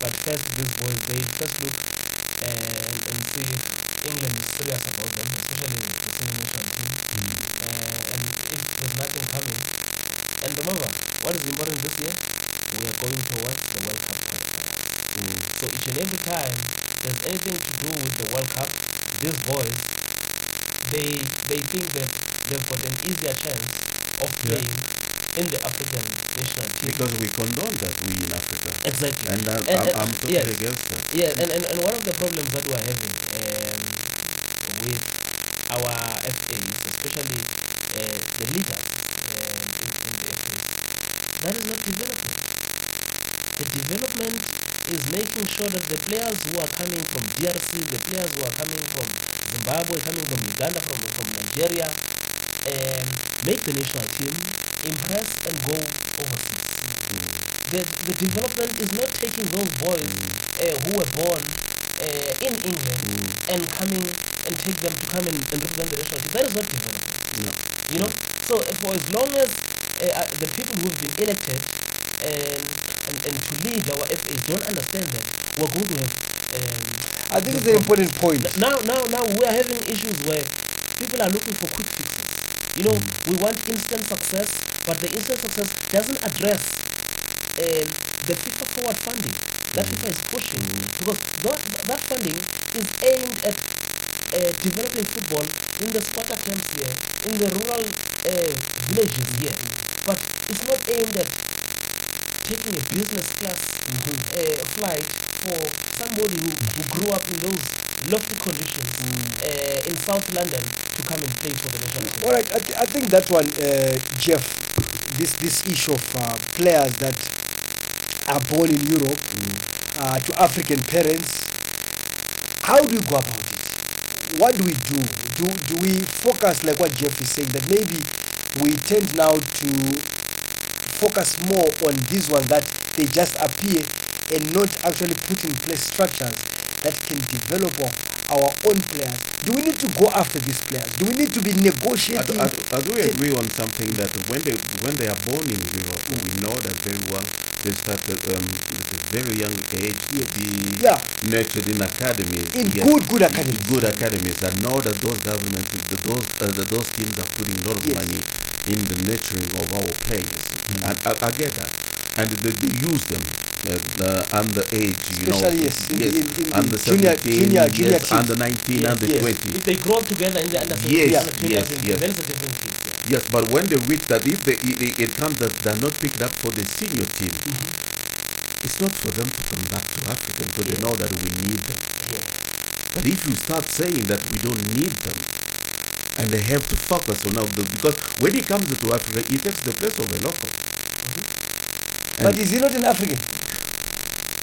but first, these boys, they first look and, and see if England is serious about them, especially the senior national team. Uh, and if there's nothing coming, and remember, what is important this year? We are going towards the World Cup qualifier. So each and every time there's anything to do with the World Cup, these boys, they they think that they've got an easier chance of Yeah. In the African national team. Because we condone that we in Africa. exactly. And, uh, And- I'm, and- I'm totally yes. against that. Yeah, and, and, and one of the problems that we're having um, with our FAs, especially uh, the leaders um, in, in the FAs, that is not development. The development is making sure that the players who are coming from DRC, the players who are coming from Zimbabwe, coming from Uganda, from, from Nigeria, um, make the national team, impress and go overseas the, the development is not taking those boys uh, who were born uh, in England and coming and take them to come and, and represent the national team. That is not development. No. You know, so uh, for as long as uh, uh, the people who have been elected and, and, and to lead our FAs don't understand that, we're going to have. Um, I think it's an important point. Now, now, now we are having issues where people are looking for quick fixes. You know, we want instant success, but the instant success doesn't address um, the FIFA forward funding. That FIFA is pushing. Because that, that funding is aimed at uh, developing football in the Sparta camps here, in the rural uh, villages here, but it's not aimed at taking a business class uh, flight for somebody who, who grew up in those lofty conditions uh, in South London to come and play for the national team. All right, I, th- I think that one, uh, Jeff, this this issue of uh, players that are born in Europe uh, to African parents, how do we go about it? What do we do? Do do we focus like what Jeff is saying that maybe we tend now to focus more on these ones that they just appear and not actually put in place structures that can develop our, our own players. Do we need to go after these players? Do we need to be negotiating? I, do- I do agree on something that when they when they are born in Europe, we know that very well. They start at, um, at a very young age to be Yeah. nurtured in academies. In good, good in academies. Good academies. I know that those governments, that those uh, that those teams are putting a lot of Yes. money in the nurturing of our players, and I, I get that. And they, they use them uh, uh, under age, you know. Yes, in the- yes, in- in under junior- 17, junior- junior yes, under 19, Yes, under yes. 20. If they grow up together in the under Yes, 17, under 20, yes, under 20, yes. then it's a different case. yeah. Yes, but when they reach that, if they, it, it- it comes that they're not picked up for the senior team, it's not for them to come back to Africa because they know that we need them. Yeah. But if you start saying that we don't need them, and they have to focus on our, because when he comes to Africa, he takes the place of a local. But is he not an African?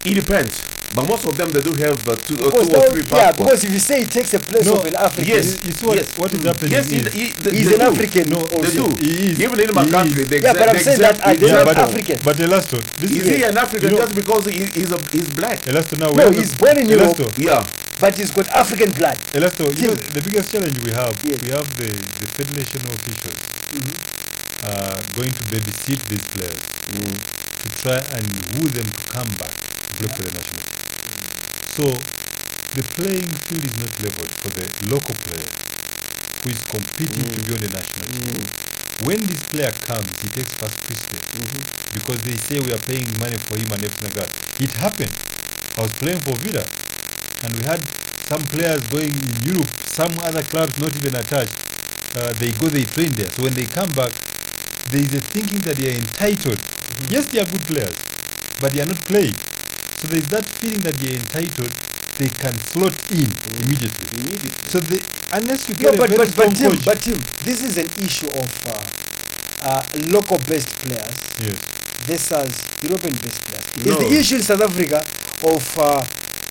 It depends. But most of them, they do have uh, two, uh, Because two or now- three yeah, passports. because if you say he takes the place No, of an African, Yes, You- you what- yes. what is happening Yes, he, is- he, they, he's they an do. African. They also. do. He is. Even in my He country, is. they Yeah, but I'm saying that I- they're Yeah, not but, African. but Elasto, this Is is he an African You know- just because he, he's a, he's black? Elasto now. we No, have a- he's born in Europe. Elasto, Yeah. but he's got African blood. Elasto, you know, the biggest challenge we have, Yes. we have the, the federation officials uh, going to babysit these players to try and woo them to come back to play for the national. team. So the playing field is not leveled for the local player who is competing to be on the national team. When this player comes, he takes first precedence because they say we are paying money for him and everything like that. It happened. I was playing for Villa, and we had some players going in Europe, some other clubs not even attached. Uh, they go, they train there. So when they come back, there is a thinking that they are entitled. Yes, they are good players, but they are not playing. So there is that feeling that they are entitled. They can slot in immediately. Immediately. So they, unless you No, but, a very but strong but Tim, coach, but Tim, this is an issue of uh, uh, local-based players yes. versus European-based players. No. It's the issue in South Africa of uh,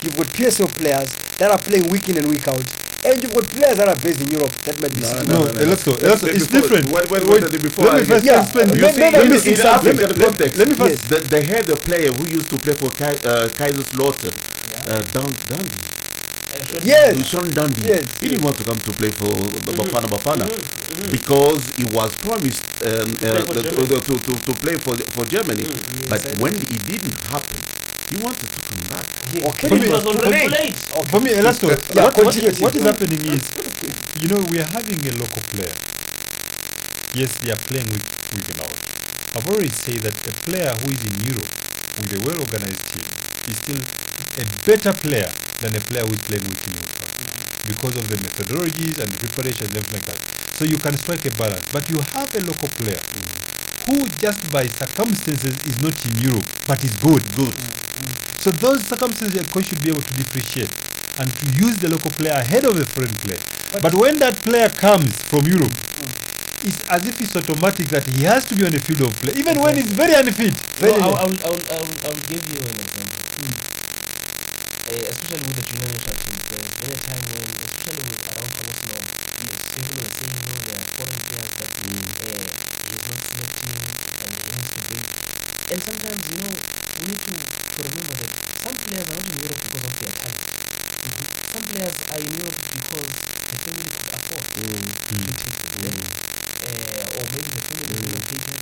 you've got PSL players that are playing week in and week out, and you've got players that are based in Europe that might be No, sitting no, No, no, no. Elasco, Let- Elasco, let it's before- different. Wait, wait, Wait, wait, let- before let me first Yeah, explain. uh, You Let- see, let- me in see something. Africa, the Let- let me first- Yes. They, they had a player who used to play for Kai, uh, Kaiserslautern, uh, Dun- Dundee. Yes. Sean Dundee. Yes. He didn't want to come to play for the Bafana Bafana because he was promised um, uh, for the- to, to, to, to play for for Germany. but Yes, I when it didn't happen, he wanted to come back. Okay. For me- It was already for- late. For me, Elasco, Yeah, what, what, continue, what Tim. happening is, you know, we are having a local player. Yes, they are playing with week and out. I've already said that a player who is in Europe with a well organized team is still a better player than a player who is playing week in week out because of the methodologies and the preparation and everything like that. So you can strike a balance. But you have a local player mm-hmm. Who just by circumstances is not in Europe but is good. Good. Mm, mm. So those circumstances a coach should be able to differentiate and to use the local player ahead of the foreign player. But, when that player comes from Europe, mm, it's as if it's automatic that he has to be on the field of play, even when he's very unfit. No, Very I, late. I, will, I, will, I, will, I will give you an example. Uh, especially with the junior national teams, there's been a time when, especially with around Thomas Long, people And sometimes, you know, we need to, to remember that some players are not in Europe because of their talent. Mm-hmm. Some players are in Europe because the family could afford to mm, mm, take them. Uh, or maybe the family is not taking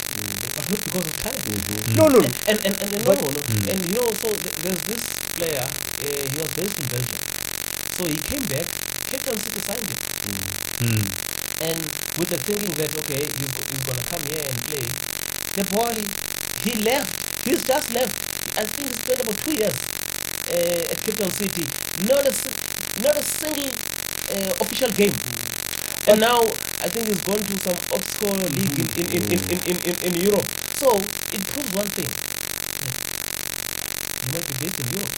but not because of talent. Mm-hmm. No, no, no. And and and, and But- no, no. and you know, so th- there's this player. Uh, he was based in Belgium, so he came back. Cape Town City signed him, Mm. and with the thinking that okay, he's, go- he's gonna come here and play. The boy, he left. He's just left. I think he spent about two years uh, at Cape Town City. Not a not a single uh, official game. And now I think he's gone to some obscure league in, in, in, in, in, in, in, in Europe. So it proves one thing. You might be based in Europe,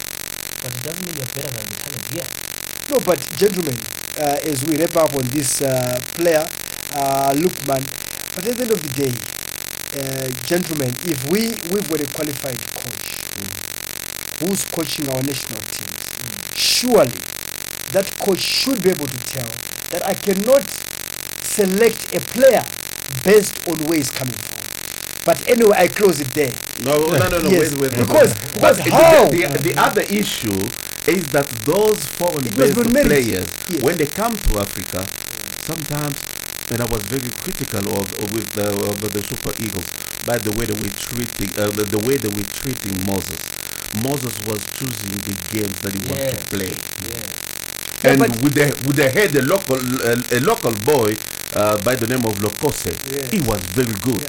but it doesn't mean you're better than the talent here. No, but gentlemen, uh, as we wrap up on this uh, player, uh, Lookman, but at the end of the day, uh, gentlemen, if we we've got a qualified coach who's coaching our national teams, surely that coach should be able to tell that I cannot select a player based on where he's coming from. But anyway, I close it there. No, no, no, no. Yes, Wait, wait, wait. because- because how? The, the, the other issue is that those foreign-based players, Yes. when they come to Africa, sometimes, and I was very critical of, of with the, of the Super Eagles by the way they were treating uh, the, the way they were treating Moses. Moses was choosing the games that he wanted to play Yeah. and but- with the with the head a local uh, a local boy uh, by the name of Lokose, Yeah. he was very good.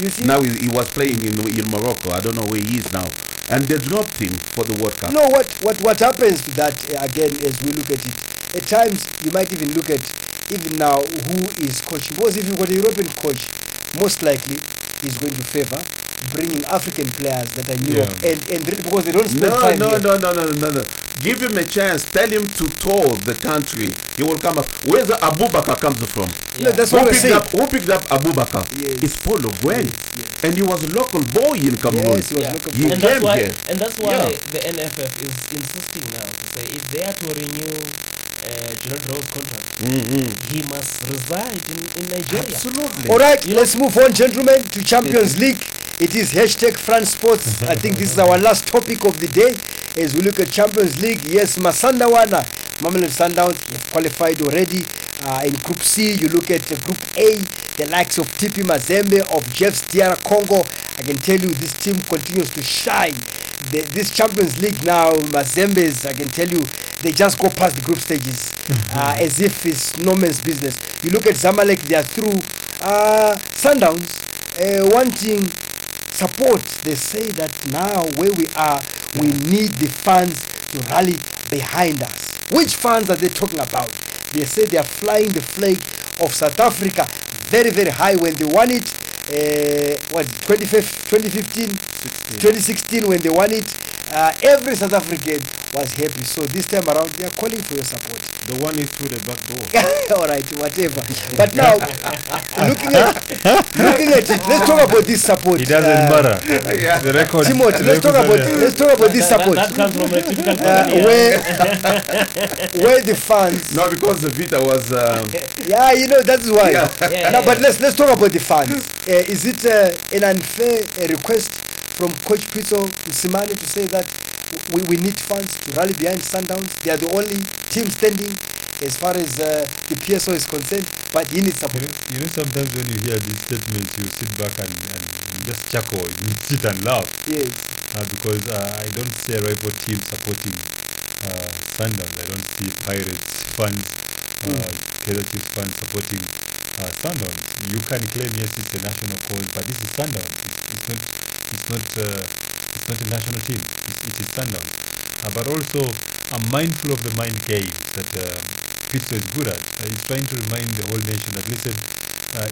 You see, Now he, he was playing in in Morocco. I don't know where he is now, and they dropped him for the World Cup. No, what, what, what happens to that uh, again as we look at it? At times, you might even look at even now who is coaching. Because if you've got a European coach, most likely he's going to favor bringing African players that are in Europe and, and re- because they don't spend No, time no, here. no, no, no, no, no. Give him a chance. Tell him to tour the country. He will come up. Where's the Abubakar comes from? No, that's Who what we're picked saying. up? Who picked up Abubakar? Yes. It's Paulo Gwen, and he was a local boy in Cameroon. Yes, he was Yeah. looking He for and that's why here. and that's why Yeah. the NFF is insisting now to say if they are to renew uh, Gernot Rohr's contract, Mhm. he must reside in, in Nigeria. Absolutely. All right, let's move on, gentlemen, to Champions League. It is hashtag France Sports. I think this is our last topic of the day as we look at Champions League. Yes, Masandawana, Mamelodi Sundowns have qualified already. Uh, in Group C, you look at uh, Group A, the likes of TP Mazembe, of Jeff's DR Congo. I can tell you this team continues to shine. The, this Champions League now, Mazembe's, I can tell you, they just go past the group stages uh, as if it's no man's business. You look at Zamalek, they are through. Uh, Sundowns uh, wanting support. They say that now where we are, we need the fans to rally behind us. Which fans are they talking about? They say they are flying the flag of South Africa very, very high when they won it. Uh, what 25 2015 2016 when they won it uh, every south african was happy so this time around they are calling for your support The one is through the back door. all right whatever but now looking at looking at it let's talk about this support It doesn't uh, matter. The record. timothy let's talk about record- let's talk about this support That, that comes from a typical uh, where where the fans No, because the Vita was. Um, yeah you know that's why Yeah. Yeah, no, yeah, but yeah. let's let's talk about the fans. Uh, is it uh, an unfair uh, request from Coach Pitso Mosimane to say that we, we need fans to rally behind Sundowns? They are the only team standing as far as uh, the PSL is concerned, but he needs You support. know, you know, sometimes when you hear these statements, you sit back and, and you just chuckle, you sit and laugh. Yes. Uh, because uh, I don't see a rival team supporting uh, Sundowns. I don't see Pirates fans, uh, Kaizer Chiefs fans supporting uh, Sundowns. You can claim yes, it's a national cause, but this is Sundowns. It's, it's not. It's not. Uh, it's not a national team. It's, it is Sundowns. Uh, but also, I'm mindful of the mind games that uh, Pitso is good at. He's trying to remind the whole nation that listen,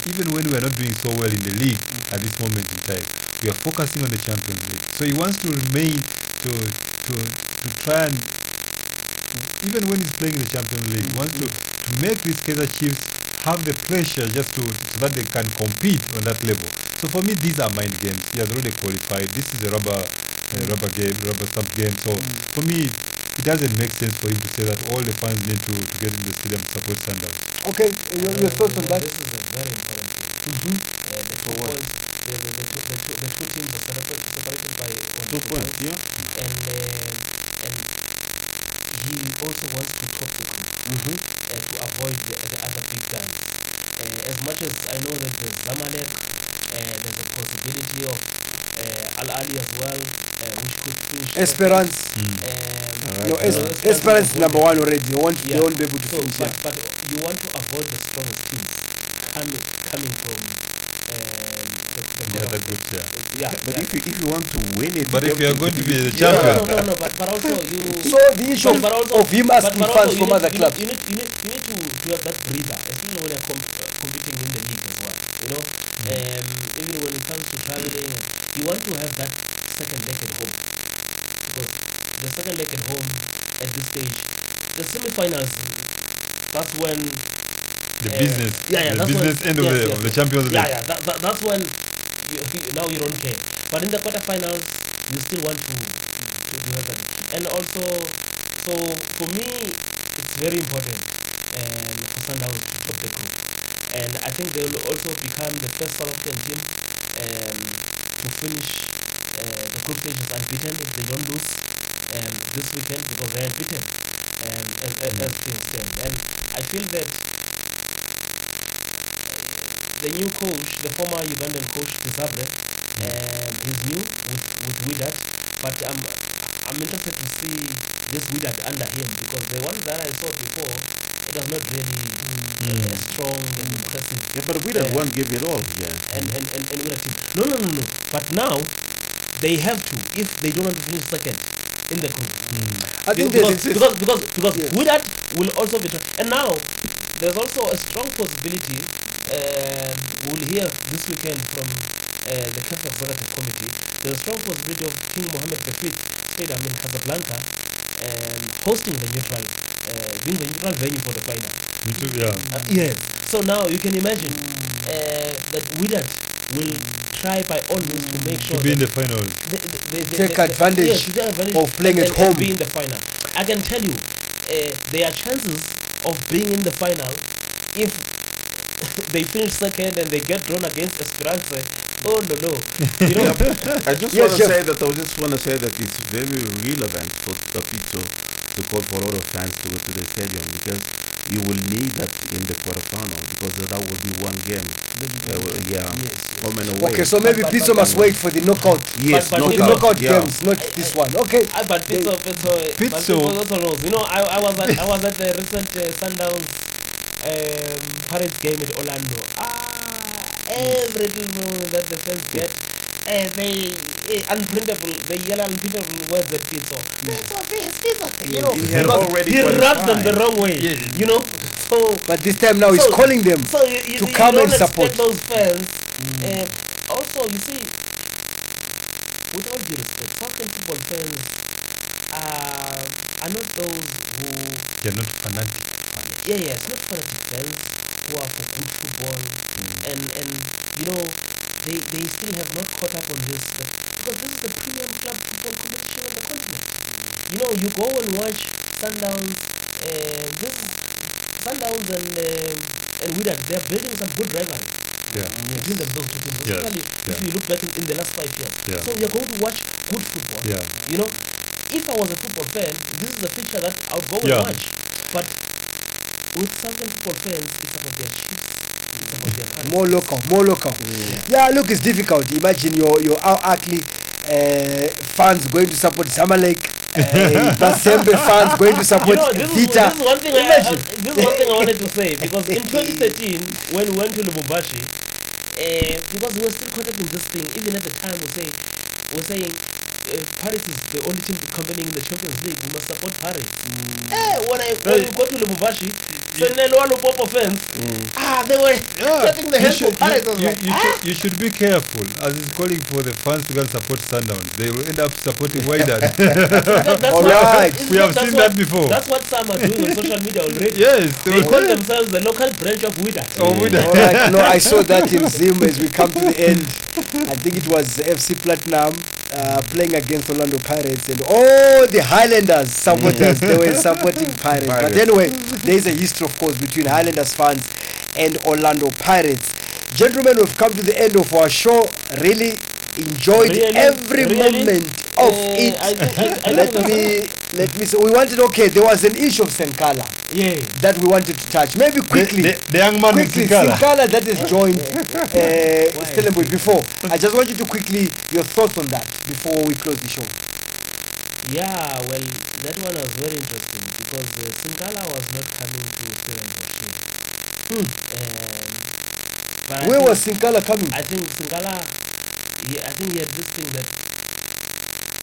even when we are not doing so well in the league at this moment in time, we are focusing on the Champions League. So he wants to remain to to to try and even when he's playing in the Champions League, he wants to to make these Kaizer Chiefs have the pressure just to so that they can compete on that level. So for me, these are mind games. He has already qualified. This is a rubber uh, rubber game, rubber stamp game. So for me, it doesn't make sense for him to say that all the fans need to, to get in the stadium to support Sundowns. Okay, your, your thoughts on that? This is a very important thing. Mm-hmm. Uh, the two what? points, the, the, the, two, the, two, the two teams are separated, separated by one two points, yeah. And, uh, and he also wants to top the group Mm-hmm. uh, to avoid the, the other big guns. Uh, as much as I know that there's Zamalek, there's a possibility of uh, Al Ali as well, uh, which could finish. Esperance. Um, Alright. No, es- Esperance number one already. You want they Yeah. won't be able to so, finish. but, but you want to avoid the strongest teams coming coming from the, the The other group, yeah. Yeah, But yeah. if you, if you want to win it, But if you are going to be the champion, yeah. no, no, no, but, but also you. So the issue but, but of, also, of him asking but fans from other clubs. You need, you need, you need to, to have that breather, especially when you're com- uh, competing in the league as well. You know, um, even when it comes to traveling, you want to have that second leg at home because the second leg at home at this stage, the semi-finals, that's when the uh, business, yeah, yeah, the that's when- business end of yes, the, yes, of the. Champions League. Yeah, yeah, that, that, that's when you, you- now you don't care. But in the quarterfinals, you still want to, to, to have that. And also, so for me, it's very important um, for Sundowns to top the group. And I think they will also become the first South African team um, to finish uh, the group stages unbeaten if they don't lose um, this weekend because they're unbeaten um, as, as, as things stand. And I feel that the new coach, the former Ugandan coach, Desabre, um, he's new with with Wydad, but I'm I'm interested to see this Wydad under him because the one that I saw before, it was not really uh, strong and impressive. Yeah, but we don't Yeah. want give it all. Yeah. And and and, and with a team. No, no, no, no. But now they have to if they don't want to finish second in the group. I think because, there's because because because Yes. with that will also be tr- and now there's also a strong possibility um, we'll hear this weekend from uh, the CAF executive committee there's a strong possibility of King Mohammed V Stadium in Casablanca um, hosting the neutral uh, being the neutral venue for the final Me too, yeah. uh, yes so now you can imagine uh, that Wydad will try by all means to make sure To be in the final. they, they, they, Take they- advantage yes, take advantage of playing at and- and home. be in the final. I can tell you, uh, there are chances of being in the final if they finish second and they get drawn against Esperance. Oh no no, you know. I just Yes, want to Jeff. say that I just want to say that it's very relevant for the Pitso to call for a lot of fans to go to the stadium because you will need that in the quarterfinal because that will be one game. Uh, yeah, Yes, home and away. Okay, so maybe But- but- Pitso must wait for the knockout. yes, but- but For the Knockout, knockout yeah. games, not this one. Okay. I, but Pitso, Pitso, but Pitso- Pitso also knows. You know, I, I was at I was at the recent uh, Sundowns um, Pirates game at Orlando. Ah, every little that the fans get, eh, they unprintable. They yell unprintable words at Pitso. Pitso, Pitso, Pitso. You know, He had because already he rubs them the wrong way. You know, so But this time now he's calling them. so you, you, to you come and support. those fans. Um, also, you see, with all due respect, Southern football fans are, are not those who, They're not fanatic. yeah, yeah, it's not fanatic fans who are for good football, and and you know, they they still have not caught up on this, but because this is the premium club football competition of the continent. You know, you go and watch Sundowns. Uh, this is Sundowns and uh, and Wydad. They're building some good rivalry Yeah. between them those two teams. Yes, Especially if yeah. you look back in, in the last five years. Yeah. So you're going to watch good football. Yeah. You know, if I was a football fan, this is the feature that I would go Yeah. and watch. But with Southern football fans, it's about their chiefs. It's about their currency. More local, more local. Yeah, look, it's difficult. Imagine your your Al Ahly uh, fans going to support Zamalek. Uh, Mazembe fans going to You support know, this is, this is one thing. I, I, Imagine. this is one thing I wanted to say because in 2013, when we went to Lubumbashi, uh, because we were still contacting this thing, even at the time, we were saying, we were saying, uh, Paris is the only team competing in the Champions League. We must support Paris. Eh, when I when right. go to Lubumbashi, Senelo Popo fans, ah, they were clapping the you hands for should, Paris. You, you, like, you, ah. should, you should be careful as he's calling for the fans to go and support Sundowns. They will end up supporting Wydad. That- All what- right. We have seen what- that before. That's what some are doing on social media already. yes, they They call themselves the local branch of Wydad. Oh, Wydad. All right, no, I saw that in Zim as we come to the end. I think it was FC Platinum uh, playing against Orlando Pirates, and all the Highlanders supporters they were supporting Pirates. But anyway, there is a history, of course, between Highlanders fans and Orlando Pirates. Gentlemen, we've come to the end of our show. Really enjoyed Really? every Really? moment of Eh, it. I I- I let me let me. say we wanted okay. There was an issue of Sinkala Yeah. that we wanted to touch. Maybe quickly. the, the young man with quickly, Sikala. Sinkala that has joined uh, Stellenbosch before. I just want you to quickly your thoughts on that before we close the show. Yeah, well, that one was very interesting because uh, Sinkala was not coming to Stellenbosch. Hmm. Um, but Where think- was Sinkala coming? I think Sinkala, he, I think he had this thing that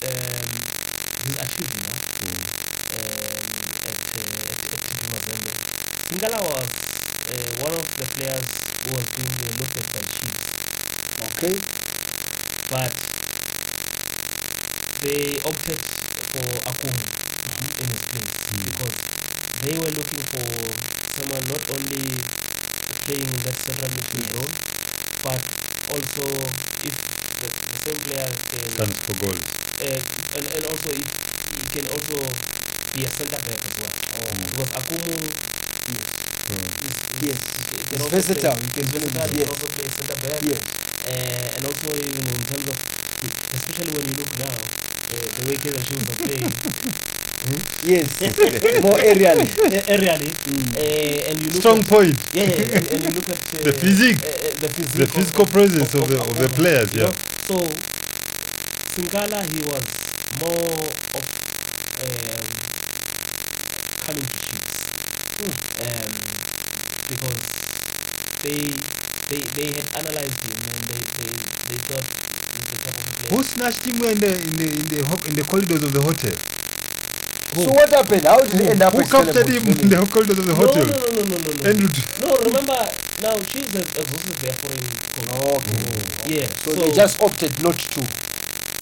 um, he's achieved, you know, um, Sinkala was uh, one of the players who was being uh, looked at by Chiefs. Okay. but they opted for Akumu in his place because they were looking for someone not only playing in that central midfield role, but also if the, the same player can, Stands for goals. uh, and, and also if he can also be a centre back as well. Because Akumu So, is, Yes. he He's also versatile. Play, He can he's play versatile. He yes. can also play centre back Yes. uh, and also you know in terms of especially when you look now uh, the way Kaizer Chiefs are playing Yes. More aerially. uh, aerially Mm. uh, and you look strong at, point. yeah, yeah and, and you look at uh, The physique. uh, uh, the physique The physical of- presence of, the, of the players, yeah. know? so Sinkala he was more of um, coming to Chiefs um, because they they they had analyzed him and they they, they thought he's the type of player Who snatched him in the in the in the, ho- in the corridors of the hotel? So what happened? How did it end up Who captured him in the corridors of the no, hotel? no, no, no, no, no, no. Andrew, No, remember now she's has exhausted their foreign coach. Okay. Yeah. So, they just opted not to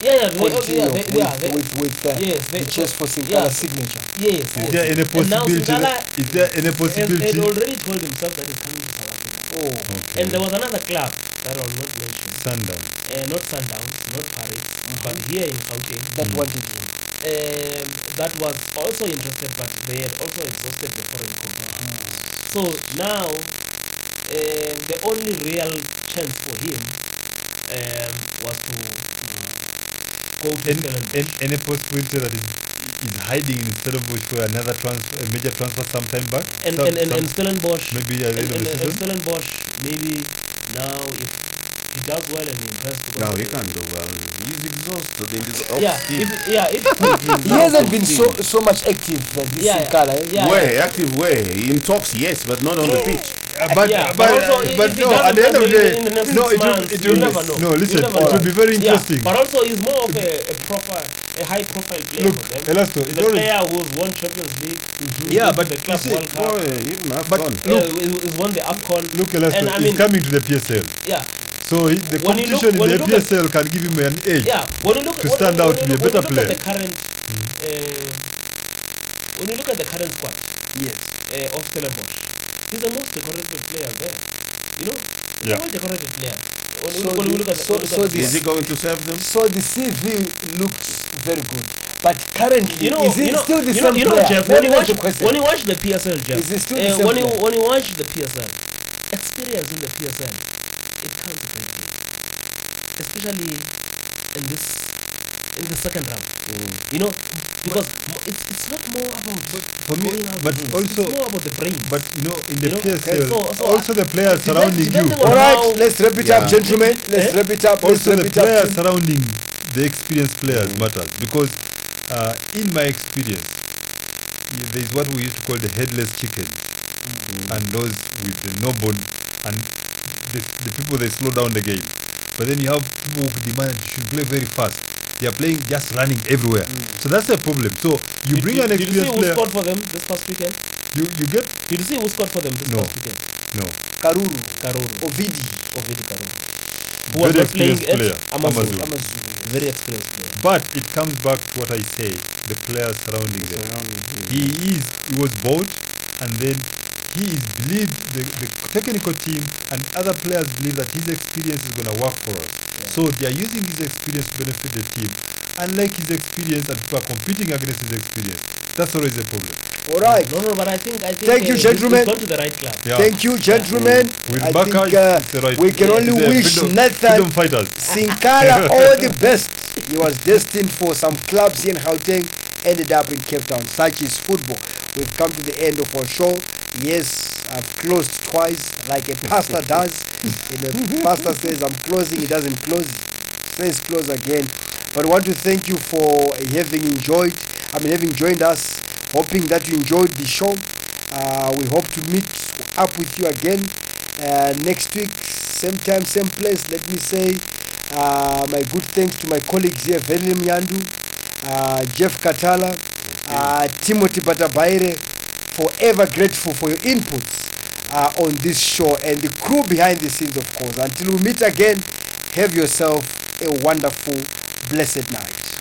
yeah, yeah, they, okay, yeah, they, with, yeah, they, with, with the, yes, they, the chase for yeah. Signature. yes, is yes. there any And now possibility? Sinkala that- Is there any possibility? had already told himself that he's coming to South Africa. Oh. Okay. And there was another club that I will not mention, Sundown. uh, not Sundowns, not Pirates, but here in Gauteng, That Mm. wanted him. um, that was also interested, but they had also exhausted the foreign coach. So now, um, the only real chance for him um, was to go to Any, Stellenbosch. any, any possibility that is is hiding in Stellenbosch for er another transfer, äh, a major transfer sometime back? and, Some- and, and, some- and Stellenbosch, maybe and, and, and? Stellenbosch, maybe now if he does well and he impressed. because No, he can't do well. He's exhausted in this off Yeah, steam. if, yeah, if he put him He hasn't been so so much active uh, this Yeah, yeah, Kala. yeah. Way, active way. In talks, yes, but not on the pitch. Uh, but Yeah, but, but also but no, at the end of the day, in the next no, it will, it you'll will never know. no. Listen, it will be very interesting. Yeah, but also he's more of a, a proper, a high profile player Look, for them. Elasto, He's a player who's won Champions League. who's Yeah, but the you Club see- World Cup. Boy, even But AFCON. Yeah, he's he's won the AFCON. look, Elasto, And I he's mean- coming to the PSL, Yeah, so he, the When you look- competition in the look PSL can give him an edge. yeah. When you look To stand when out you to be a look- when you better look player. At the current, uh, when you look at the current squad Yes. uh, of Stellenbosch, he's the most decorated player there. You know, he's Yeah. the most decorated player. When, So when, when the- look at so- look so at the the- Is he going to serve them? So the CV looks very good, but currently you know, is he you know, still the you same know, you know, player? Jeff. When you watch, you when you watch the PSL, Jeff, Is he still the uh, same when you player? when you watch the PSL, experience in the PSL, it counts a great deal, especially in this in the second round. You know, because mo- it's it's not more about For me, going out but to also, it's more about the brain. but you know, in the You know, PSL, so- so also the players surrounding you, All right, let's wrap it up, gentlemen. Let's Eh? wrap it up. Let's also wrap the it up. players surrounding the experienced players matters because uh, in my experience y- there is what we used to call the headless chicken and those with the no bone and the, the people they slow down the game but then you have people who demand you should play very fast they are playing just running everywhere mm. so that's a problem so you Did- bring did, an did you see experienced who scored for them this past weekend? you, you get Did you see who scored for them this No. past weekend? no Karuru, Karuru. Ovidi, Ovidi Karuru. Who was Very not playing experienced at player, AmaZulu. AmaZulu. Very experienced player. but it comes back to what I say the players surrounding them Surrounding he is he was bought and then he is believed the, the technical team and other players believe that his experience is going to work for us so they are using his experience to benefit the team unlike his experience and people are competing against his experience that's always a problem All right. No, no, but I think I think Thank you, uh, he's- gentlemen. He's gone to the right club. yeah Thank you, gentlemen. with I Baka, think uh, it's the right we can it's only wish freedom, Nathan freedom fighters Sinkala all the best. He was destined for some clubs here in Gauteng, ended up in Cape Town. Such is football. We've come to the end of our show. Yes, I've closed twice, like a pastor does. If a pastor says I'm closing, he doesn't close, says close again. But I want to thank you for having enjoyed, I mean, having joined us, hoping that you enjoyed the show. Uh, we hope to meet up with you again uh, next week, same time, same place. Let me say uh, my good thanks to my colleagues here, Velile Mnyandu, uh, Jeff Katala, uh, Timothy Batabaire, forever grateful for your inputs uh, on this show and the crew behind the scenes, of course. Until we meet again, have yourself a wonderful, blessed night.